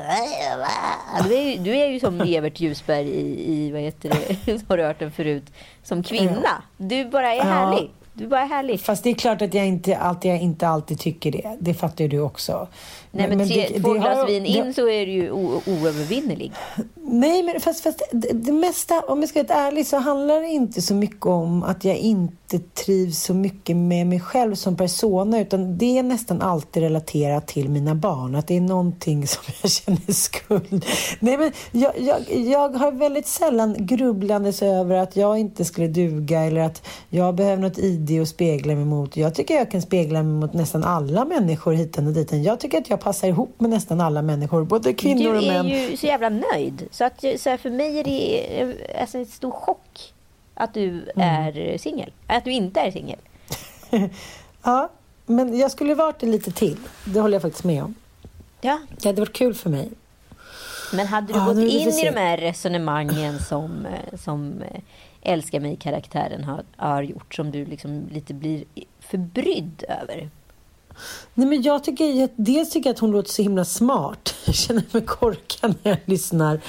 du är, ju- du är ju som Evert Ljusberg i, i vad heter det, [LAUGHS] har du hört den förut, som kvinna. Du bara är Ja. härlig. Du bara är härlig. Fast det är klart att jag inte alltid, jag inte alltid tycker det. Det fattar ju du också. Nej men, tre, det- två det glas har- vin det- in så är du ju oövervinnerlig. Nej, men fast, fast det, det mesta, om jag ska vara ärlig, så handlar det inte så mycket om att jag inte trivs så mycket med mig själv som persona, utan det är nästan alltid relaterat till mina barn. Att det är någonting [LAUGHS] som jag känner skuld. Nej, men jag, jag, jag har väldigt sällan grubblandes över att jag inte skulle duga eller att jag behöver något ID att spegla mig mot. Jag tycker jag kan spegla mig mot nästan alla människor hit och dit. Jag tycker att jag passar ihop med nästan alla människor, både kvinnor Du och är män. ju så jävla nöjd. Så, att, så för mig är det alltså, en stor chock att du Mm. är singel. Att du inte är singel. [LAUGHS] Ja, men jag skulle varit det lite till. Det håller jag faktiskt med om. Ja. Det hade varit kul för mig. Men hade du Ja, gått in i de här resonemangen som, eh, som eh, Älskar mig-karaktären har, har gjort, som du liksom lite blir förbrydd över? Nej, men jag tycker, dels tycker jag att hon låter så himla smart. [LAUGHS] Jag känner mig korkad när jag lyssnar.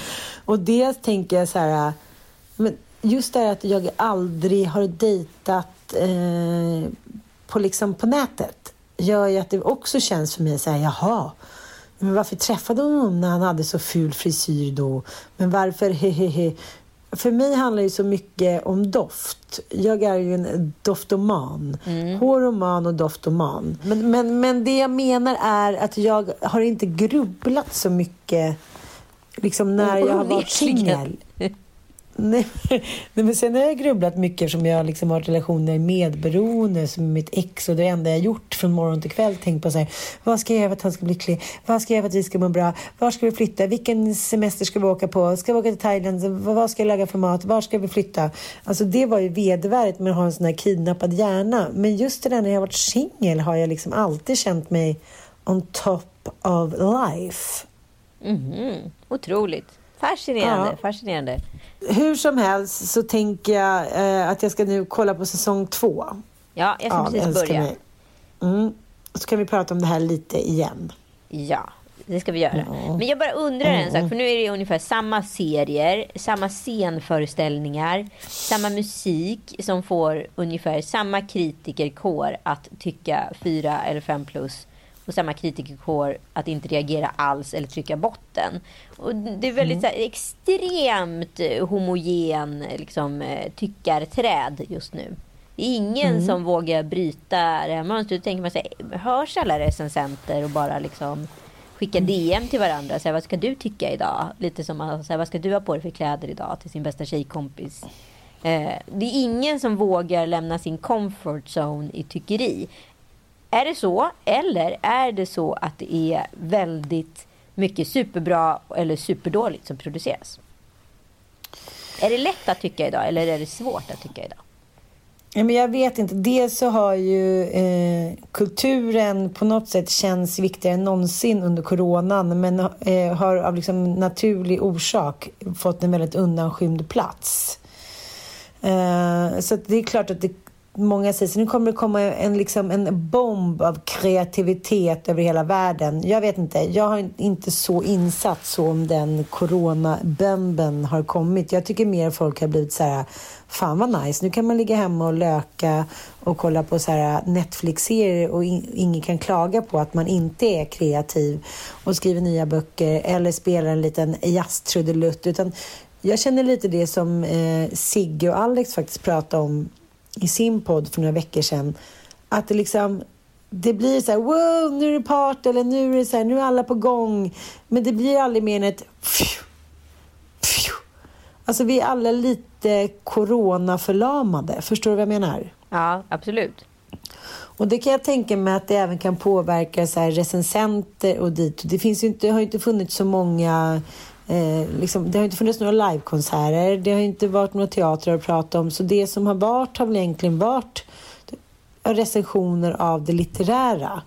Och dels tänker jag så här... Men just det att jag aldrig har dejtat eh, på, liksom på nätet gör ju att det också känns för mig så här, jaha. Men varför träffade hon honom när han hade så ful frisyr då? Men varför hehehe? För mig handlar det så mycket om doft. Jag är ju en doftoman. Håroman och doftoman. Men, men, men det jag menar är att jag har inte grubblat så mycket liksom när jag har varit singel. Nej, [LAUGHS] nej, men sen har jag grubblat mycket eftersom jag liksom har relationer medberoende som mitt ex och det enda jag gjort från morgon till kväll tänkt på så här, vad ska jag göra för att han ska bli lycklig? Vad ska jag göra för att vi ska må bra? Var ska vi flytta? Vilken semester ska vi åka på? Ska vi åka till Thailand? Vad ska jag laga för mat? Var ska vi flytta? Alltså det var ju vedervärdigt med att ha en sån här kidnappad hjärna. Men just det där när jag har varit singel har jag liksom alltid känt mig on top of life. Mhm. Otroligt. Fascinerande. Ja. fascinerande. Hur som helst så tänker jag eh, att jag ska nu kolla på säsong två. Ja, jag ska Ja, precis börja. mig. Mm. Så kan vi prata om det här lite igen. Ja, det ska vi göra. Ja. Men jag bara undrar en sak, för nu är det ungefär samma serier, samma scenföreställningar, samma musik som får ungefär samma kritikerkår att tycka fyra eller fem plus och samma kritikerkår att inte reagera alls eller trycka botten. Och det är väldigt så här, extremt eh, homogen liksom, eh, tyckarträd just nu. Det är ingen som vågar bryta det här mönstret. Då tänker man sig, hörs alla recensenter och bara liksom skicka DM till varandra. Så här, vad ska du tycka idag? Lite som att, så här, vad ska du ha på dig för kläder idag till sin bästa tjejkompis. Eh, det är ingen som vågar lämna sin comfort zone i tyckeri. Är det så? Eller är det så att det är väldigt mycket superbra eller superdåligt som produceras? Är det lätt att tycka idag eller är det svårt att tycka idag? Ja, men jag vet inte. Dels så har ju eh, kulturen på något sätt känns viktigare än någonsin under coronan men eh, har av liksom naturlig orsak fått en väldigt undanskymd plats. Eh, så att det är klart att det, många säger så nu kommer det komma en, liksom, en bomb av kreativitet över hela världen. Jag vet inte. Jag har inte så insatt så om den coronabomben har kommit. Jag tycker mer folk har blivit så här fan vad nice, nu kan man ligga hemma och löka och kolla på så här Netflix-serier och in, ingen kan klaga på att man inte är kreativ och skriver nya böcker eller spelar en liten jazztrudelutt utan jag känner lite det som eh, Sigge och Alex faktiskt pratade om i sin podd för några veckor sedan. Att det liksom det blir så här, wow, nu är det party eller nu är det så här, nu är alla på gång. Men det blir aldrig mer än ett pfiou, pfiou. Alltså vi är alla lite coronaförlamade. Förstår du vad jag menar? Ja, absolut. Och det kan jag tänka mig att det även kan påverka så här recensenter och dit. Det, finns ju inte, det har ju inte funnits så många Eh, liksom, det har inte funnits några livekonserter, det har inte varit några teatrar att prata om. Så det som har varit har väl egentligen varit recensioner av det litterära.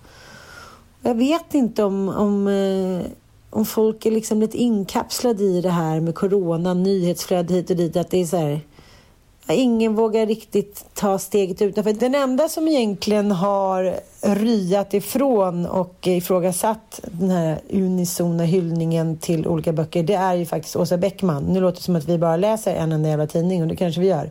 Jag vet inte om, om, eh, om folk är liksom lite inkapslade i det här med corona, nyhetsflödet hit och dit. Att det är så här, ingen vågar riktigt ta steget utanför. Den enda som egentligen har ryat ifrån och ifrågasatt den här unisona hyllningen till olika böcker, det är ju faktiskt Åsa Bäckman. Nu låter det som att vi bara läser en enda jävla tidning och det kanske vi gör.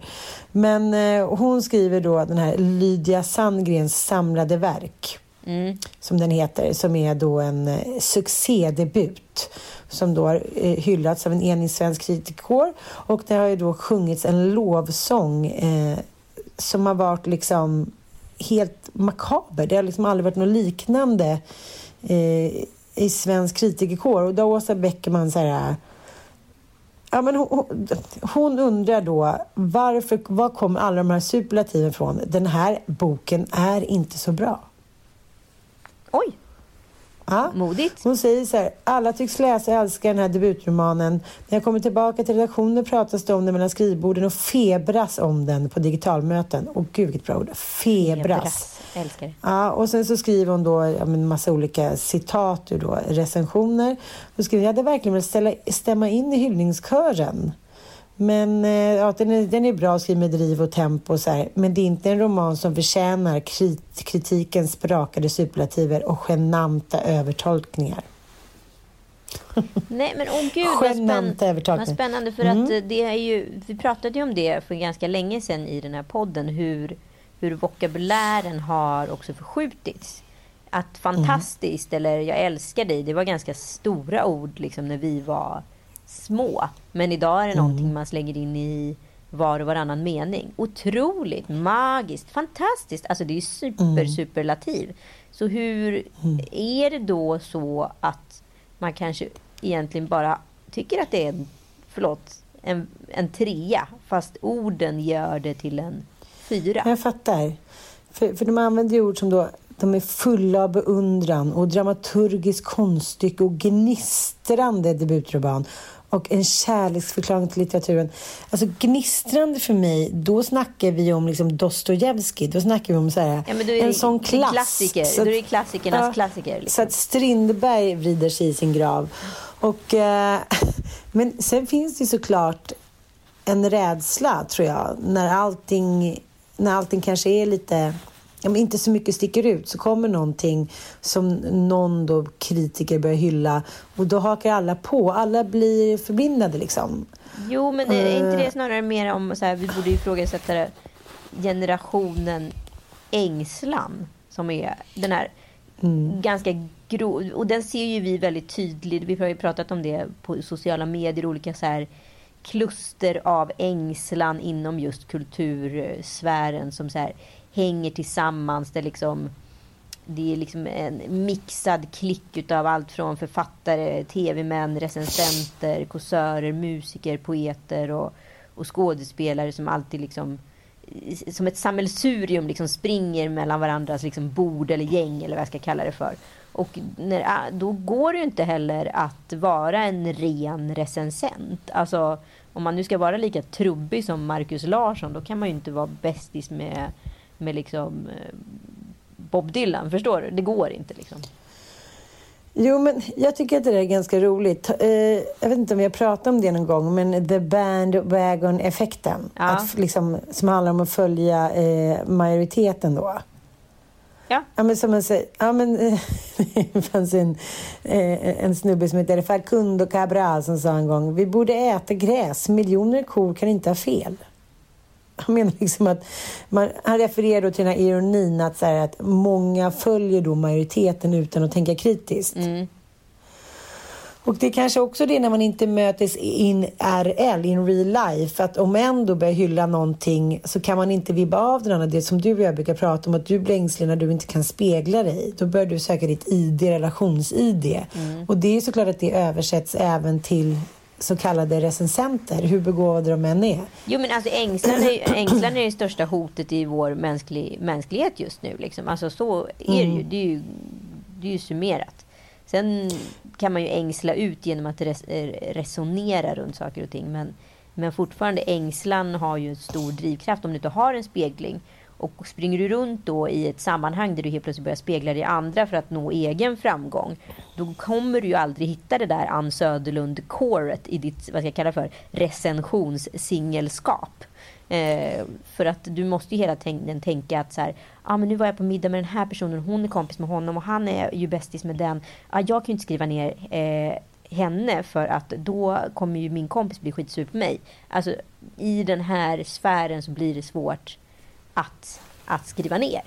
Men eh, hon skriver då den här Lydia Sandgrens samlade verk. Mm. Som den heter, som är då en eh, succédebut som då har eh, hyllats av en enig svensk kritikerkår. Och det har ju då sjungits en lovsång eh, som har varit liksom helt makaber. Det har liksom aldrig varit något liknande eh, i svensk kritikerkår. Och då har Åsa Beckerman så här... Ja, men hon, hon, undrar då varför, var kommer alla de här superlativen från? Den här boken är inte så bra. Oj! Ja. Modigt. Hon säger så här, alla tycks läsa och älska den här debutromanen. När jag kommer tillbaka till redaktionen pratas det om den mellan skrivborden och febras om den på digitalmöten. Och gud vilket bra ord, febras. febras. Älskar. Ja, och sen så skriver hon då en massa olika citat ur då, recensioner. Då skriver jag hade verkligen velat ställa, stämma in i hyllningskören. Men eh, ja, den, är, den är bra skriven med driv och tempo och så här. Men det är inte en roman som förtjänar krit, kritikens sprakade superlativer och genanta övertolkningar. Nej men åh oh, gud vad, spänn vad spännande för mm. att eh, det är ju, vi pratade ju om det för ganska länge sedan i den här podden hur, hur vokabulären har också förskjutits. Att fantastiskt mm. eller jag älskar dig, det var ganska stora ord liksom när vi var små. Men idag är det mm. någonting man slänger in i var och varannan mening. Otroligt, magiskt, fantastiskt. Alltså det är super, mm. superlativ. Så hur mm. är det då så att man kanske egentligen bara tycker att det är en, förlåt, en, en trea fast orden gör det till en fyra? Jag fattar. För, för de använder ord som då de är fulla av beundran och dramaturgisk konststycke och gnistrande debutroman och en kärleksförklaring till litteraturen. Alltså gnistrande för mig, då snackar vi om liksom Dostojevskij. Då snackar vi om så här, ja, en sån klass. Klassiker. Så att, då är det klassikernas ja, klassiker. Liksom. Så att Strindberg vrider sig i sin grav. Och, eh, [LAUGHS] men sen finns det såklart en rädsla, tror jag, när allting, när allting kanske är lite men inte så mycket sticker ut så kommer någonting som någon då kritiker börjar hylla och då hakar alla på. Alla blir förblindade liksom. Jo, men är inte det eh. snarare mer om så här, vi borde ifrågasätta generationen ängslan som är den här mm. ganska grov och den ser ju vi väldigt tydligt. Vi har ju pratat om det på sociala medier, olika så här kluster av ängslan inom just kultursfären som så här hänger tillsammans. Det, liksom, det är liksom en mixad klick utav allt från författare, tv-män, recensenter, kåsörer, musiker, poeter och, och skådespelare som alltid liksom som ett sammelsurium liksom springer mellan varandras liksom bord eller gäng eller vad jag ska kalla det för. Och när, ah, då går det ju inte heller att vara en ren recensent. Alltså om man nu ska vara lika trubbig som Marcus Larsson då kan man ju inte vara bästis med med liksom eh, Bob Dylan. Förstår du? Det går inte liksom. Jo, men jag tycker att det är ganska roligt. Eh, jag vet inte om vi har pratat om det någon gång, men the bandwagon-effekten. Ja. liksom, som handlar om att följa eh, majoriteten då. Ja. ja men som man säger, ja, men, [LAUGHS] det fanns en, en snubbe som heter Facundo Cabral som sa en gång, vi borde äta gräs, miljoner kor kan inte ha fel. Han menar liksom att man, han refererar då till den här ironin att, så här, att många följer då majoriteten utan att tänka kritiskt. Mm. Och det är kanske också det när man inte mötes in RL, in real life, att om en då börjar hylla någonting så kan man inte vibba av den andra. Det som du och jag brukar prata om, att du blir ängslig när du inte kan spegla dig. Då börjar du söka ditt ID, relations-ID. Mm. Och det är såklart att det översätts även till så kallade recensenter, hur begåvade de än är. Jo men alltså ängslan är, [CLEARS THROAT] ängslan är det största hotet i vår mänsklig, mänsklighet just nu. Liksom. Alltså så är det ju. Mm. Det är ju, det är ju summerat. Sen kan man ju ängsla ut genom att res, resonera runt saker och ting. Men, men fortfarande ängslan har ju en stor drivkraft om du inte har en spegling. Och springer du runt då i ett sammanhang där du helt plötsligt börjar spegla dig i andra för att nå egen framgång. Då kommer du ju aldrig hitta det där Ann Söderlund-coret i ditt, vad ska jag kalla för, recensionssingelskap. Eh, för att du måste ju hela tiden tänka att så här, ah, men nu var jag på middag med den här personen, hon är kompis med honom och han är ju bästis med den. Ah, jag kan ju inte skriva ner eh, henne för att då kommer ju min kompis bli skitsur på mig. Alltså i den här sfären så blir det svårt att, att skriva ner.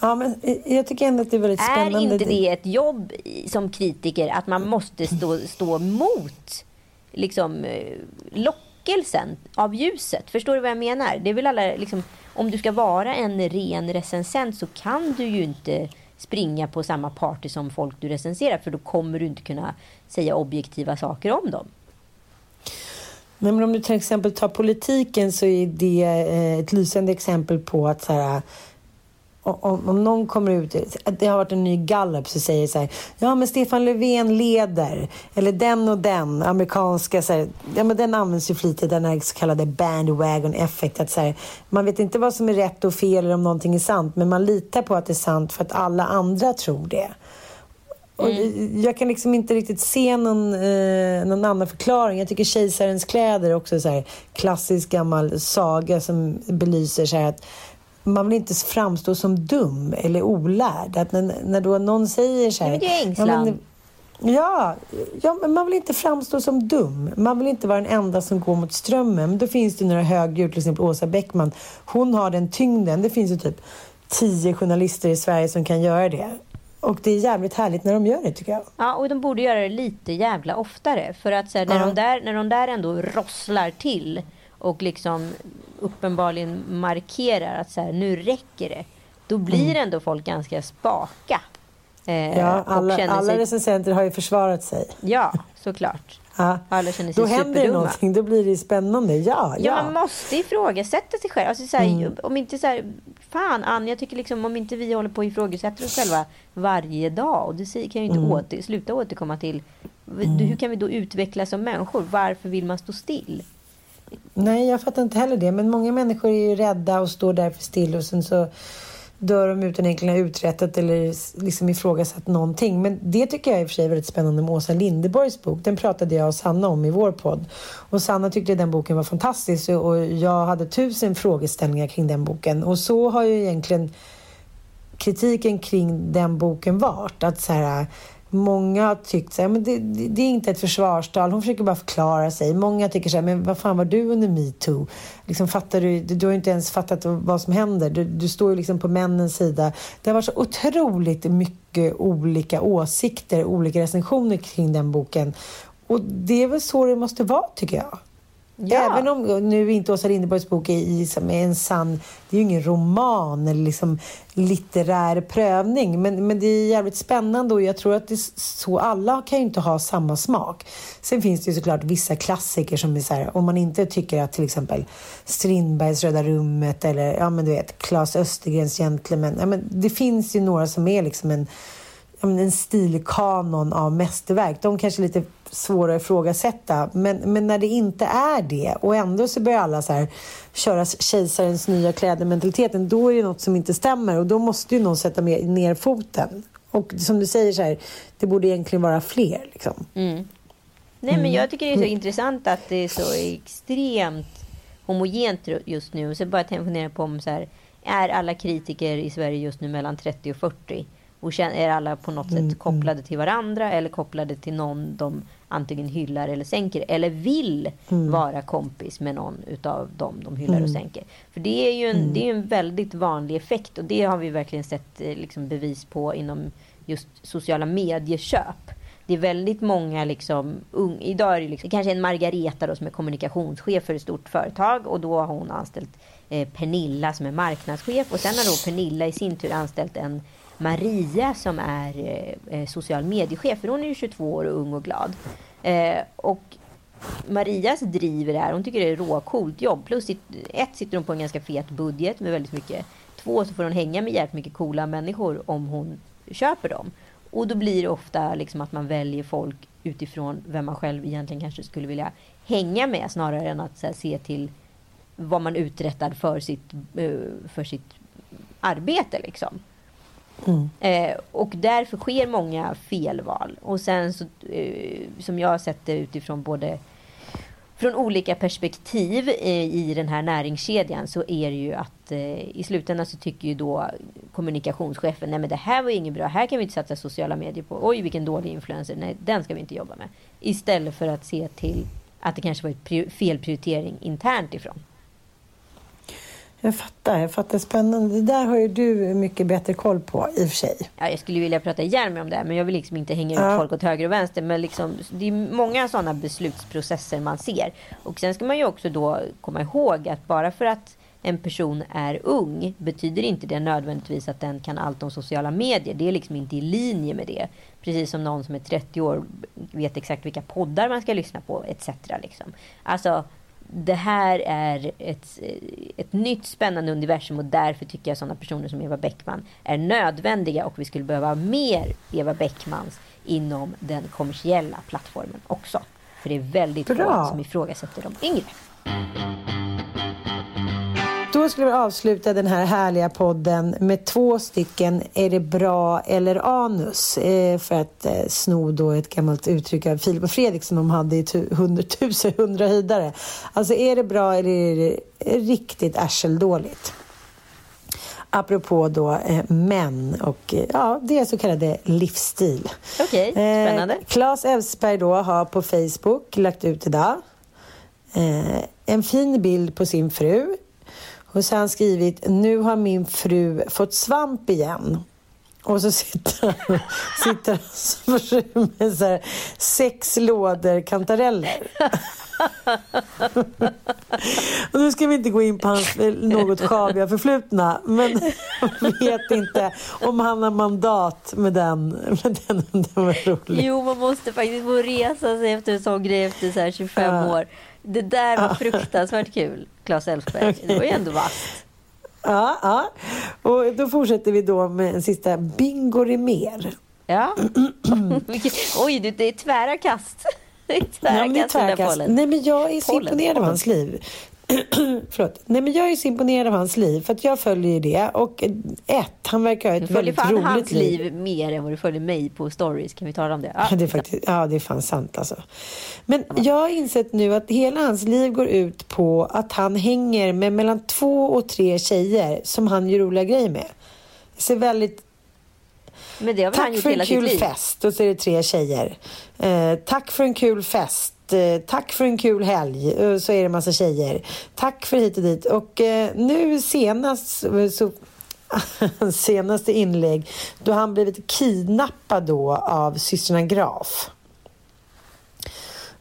Ja, men jag tycker ändå att det är väldigt spännande. Är inte det ett jobb som kritiker att man måste stå, stå mot liksom, eh, lockelsen av ljuset? Förstår du vad jag menar? Det väl alla, liksom, om du ska vara en ren recensent så kan du ju inte springa på samma party som folk du recenserar för då kommer du inte kunna säga objektiva saker om dem. Nej, men om du till exempel tar politiken så är det eh, ett lysande exempel på att så här, om, om någon kommer ut, det har varit en ny gallup som säger så här, ja men Stefan Löfven leder, eller den och den, amerikanska, så här, ja men den används ju flitigt, den här så kallade bandwagon effect, att så här, man vet inte vad som är rätt och fel eller om någonting är sant, men man litar på att det är sant för att alla andra tror det. Mm. jag kan liksom inte riktigt se någon, eh, någon annan förklaring. Jag tycker Kejsarens kläder är också så här klassisk gammal saga som belyser så att man vill inte framstå som dum eller olärd. Att när, när då någon säger så här... Men det är ängslan. Ja, ja, men man vill inte framstå som dum. Man vill inte vara den enda som går mot strömmen. Men då finns det några högdjur, till exempel Åsa Bäckman. Hon har den tyngden. Det finns ju typ tio journalister i Sverige som kan göra det. Och det är jävligt härligt när de gör det tycker jag. Ja, och de borde göra det lite jävla oftare. För att så här, när, ja. de där, när de där ändå rosslar till och liksom uppenbarligen markerar att så här, nu räcker det. Då blir mm. ändå folk ganska spaka. Eh, ja, alla, alla sig... recensenter har ju försvarat sig. Ja, såklart. Alla känner sig Då händer det någonting, då blir det spännande. Ja, ja. ja man måste ifrågasätta sig själv. Alltså, så här, mm. Om inte så här, fan Ann, jag tycker liksom om inte vi håller på och ifrågasätter oss själva varje dag. Och det kan ju inte mm. åter, sluta återkomma till. Mm. Hur kan vi då utvecklas som människor? Varför vill man stå still? Nej, jag fattar inte heller det. Men många människor är ju rädda och står därför still och sen så dör de utan egentligen ha uträttat eller liksom ifrågasatt någonting. Men det tycker jag i och för sig är väldigt spännande med Åsa Lindeborgs bok. Den pratade jag och Sanna om i vår podd. Och Sanna tyckte den boken var fantastisk och jag hade tusen frågeställningar kring den boken. Och så har ju egentligen kritiken kring den boken varit. Att så här, Många har tyckt så här, men det, det, det, är inte ett försvarstal, hon försöker bara förklara sig. Många tycker så här, men vad fan var du under metoo? Liksom, fattar du, du har inte ens fattat vad som händer. Du, du står ju liksom på männens sida. Det har varit så otroligt mycket olika åsikter, olika recensioner kring den boken. Och det är väl så det måste vara, tycker jag. Ja. Även om nu inte Åsa Linderborgs bok är, en sann... Det är ju ingen roman eller liksom litterär prövning. Men, men det är jävligt spännande och jag tror att det är så alla kan ju inte ha samma smak. Sen finns det ju såklart vissa klassiker som är så här, om man inte tycker att till exempel Strindbergs Röda rummet eller ja men du vet Claes Östergrens Gentlemen. Ja, men det finns ju några som är liksom en en stilkanon av mästerverk. De kanske lite svåra att ifrågasätta. Men, men när det inte är det och ändå så börjar alla så här köra kejsarens nya kläder-mentaliteten. Då är det något som inte stämmer och då måste ju någon sätta ner foten. Och som du säger, så här, det borde egentligen vara fler. Liksom. Mm. Nej, men jag tycker det är så mm. intressant att det är så extremt homogent just nu. Och så bara jag på om så här, är alla kritiker i Sverige just nu mellan 30 och 40? Och är alla på något sätt mm, mm. kopplade till varandra eller kopplade till någon de antingen hyllar eller sänker. Eller vill mm. vara kompis med någon utav dem de hyllar mm. och sänker. För det är ju en, mm. det är en väldigt vanlig effekt. Och det har vi verkligen sett eh, liksom, bevis på inom just sociala medieköp. Det är väldigt många liksom, un, idag är det liksom, kanske en Margareta då, som är kommunikationschef för ett stort företag. Och då har hon anställt eh, Pernilla som är marknadschef. Och sen har då Pernilla i sin tur anställt en Maria som är eh, eh, social mediechef. För hon är ju 22 år och ung och glad. Eh, och Marias driver det här. Hon tycker det är råcoolt jobb. Plus ett sitter hon på en ganska fet budget med väldigt mycket. Två så får hon hänga med jävligt mycket coola människor om hon köper dem. Och då blir det ofta liksom att man väljer folk utifrån vem man själv egentligen kanske skulle vilja hänga med snarare än att här, se till vad man uträttar för sitt, eh, för sitt arbete. Liksom. Mm. Eh, och därför sker många felval. Och sen så, eh, som jag har sett det utifrån både från olika perspektiv eh, i den här näringskedjan så är det ju att eh, i slutändan så tycker ju då kommunikationschefen nej men det här var inget bra, här kan vi inte satsa sociala medier på, oj vilken dålig influencer, nej den ska vi inte jobba med. Istället för att se till att det kanske var ett felprioritering internt ifrån. Jag fattar, jag fattar. Spännande. Det där har ju du mycket bättre koll på i och för sig. Ja, jag skulle vilja prata ihjäl mig om det, men jag vill liksom inte hänga ut ja. folk åt höger och vänster. Men liksom, det är många sådana beslutsprocesser man ser. Och sen ska man ju också då komma ihåg att bara för att en person är ung betyder inte det nödvändigtvis att den kan allt om sociala medier. Det är liksom inte i linje med det. Precis som någon som är 30 år vet exakt vilka poddar man ska lyssna på etc. Liksom. Alltså, det här är ett, ett nytt spännande universum och därför tycker jag sådana personer som Eva Bäckman är nödvändiga och vi skulle behöva mer Eva Bäckmans inom den kommersiella plattformen också. För det är väldigt få som ifrågasätter de yngre. Då skulle vi avsluta den här härliga podden med två stycken Är det bra eller anus? Eh, för att eh, sno då ett gammalt uttryck av Filip och Fredrik som de hade i hundratusen hundra höjdare. Alltså är det bra eller är det riktigt arseldåligt? apropå då eh, män och eh, ja, det så kallade livsstil. Okej, okay, spännande. Eh, Claes Elfsberg då har på Facebook lagt ut idag eh, en fin bild på sin fru och så har han skrivit, nu har min fru fått svamp igen. Och så sitter [LAUGHS] sitter hans fru med så här, sex lådor kantareller. och nu ska vi inte gå in på hans något sjaviga förflutna, men jag [LAUGHS] vet inte om han har mandat med den. Med den, den var rolig. Jo, man måste faktiskt få resa sig efter en sån grej efter så 25 uh. år. Det där var [LAUGHS] fruktansvärt kul, Claes Elfsberg. Det var ju ändå vasst. Ja, ja. Och då fortsätter vi då med en sista Bingo mer. Ja. [CLEARS THROAT] Oj, det är tvära kast. Det är tvära ja, det är tvära kast. Nej, men jag är så imponerad av hans liv. [CLEARS THROAT] Förlåt. Nej, men jag är så imponerad av hans liv för att jag följer det. Och ett, han verkar ha ett väldigt roligt liv. Du följer hans liv mer än vad du följer mig på stories. Kan vi tala om det? Ja, det är, faktiskt, ja, det är fan sant alltså. Men jag har insett nu att hela hans liv går ut på att han hänger med mellan två och tre tjejer som han gör roliga grejer med. Det ser väldigt tack för en kul fest. Och så är det tre tjejer. Eh, tack för en kul fest. Eh, tack för en kul helg. Eh, så är det massa tjejer. Tack för hit och dit. Och eh, nu senast så [LAUGHS] senaste inlägg då han blivit kidnappad då av systrarna Graf.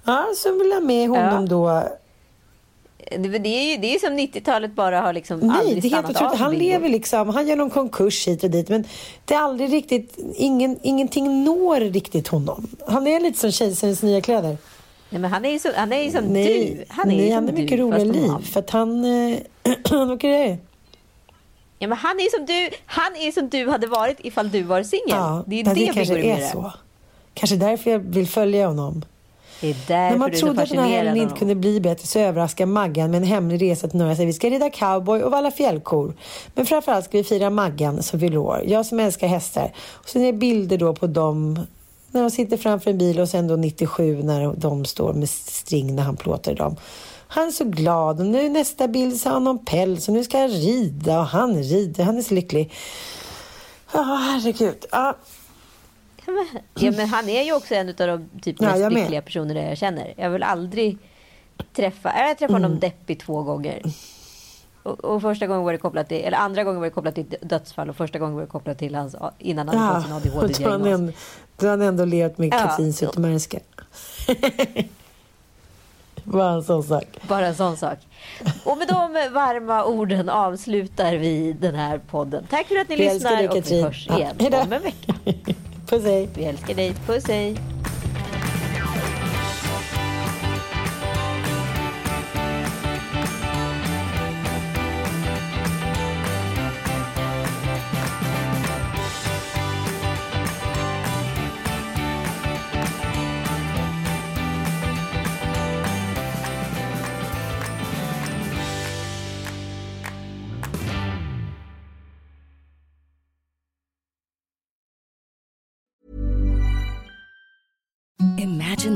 Ja, så vill ha med honom ja. då det, det, är ju det är som 90-talet bara har liksom Nej, aldrig det är helt otroligt. Han lever liksom, han gör någon konkurs hit och dit men det är aldrig riktigt, ingen, ingenting når riktigt honom. Han är lite som Kejsarens nya kläder. [CLEARS THROAT] Nej, men han är ju som, han är ju som nej, du. Han är nej, han är mycket roligare liv. För att han... Eh, han åker det. Ja, men han är som du. Han är som du hade varit ifall du var singel. Ja, det är det, det kanske är så. Kanske därför jag vill följa honom. Det är därför När man trodde att den här helgen inte kunde bli bättre så överraskar Maggan med en hemlig resa till norra Vi ska rida cowboy och valla fjällkor. Men framförallt ska vi fira Maggan som fyller år. Jag som älskar hästar. Och sen är det bilder då på dem när de sitter framför en bil och sen då 97 när de står med string när han plåtar dem. Han är så glad och nu nästa bild så har han någon päls och nu ska han rida och han rider. Han är så lycklig. Ja, oh, herregud. Ja. Ja, men han är ju också en av de typ mest ja, lyckliga personerna jag känner. Jag vill aldrig träffa... Jag har träffat honom mm. deppig två gånger. Och, och, första gången var det kopplat till, eller andra gången var det kopplat till dödsfall och första gången var det kopplat till hans, innan han hade fått sin ADHD-diagnos. Du har ändå levt med Katrin Zytomierska. [LAUGHS] Bara en sån sak. Bara en sån sak. Och med de varma orden avslutar vi den här podden. Tack för att ni vi lyssnar dig, och vi hörs igen ja, om en vecka. Puss hej. Vi älskar dig. Puss hej.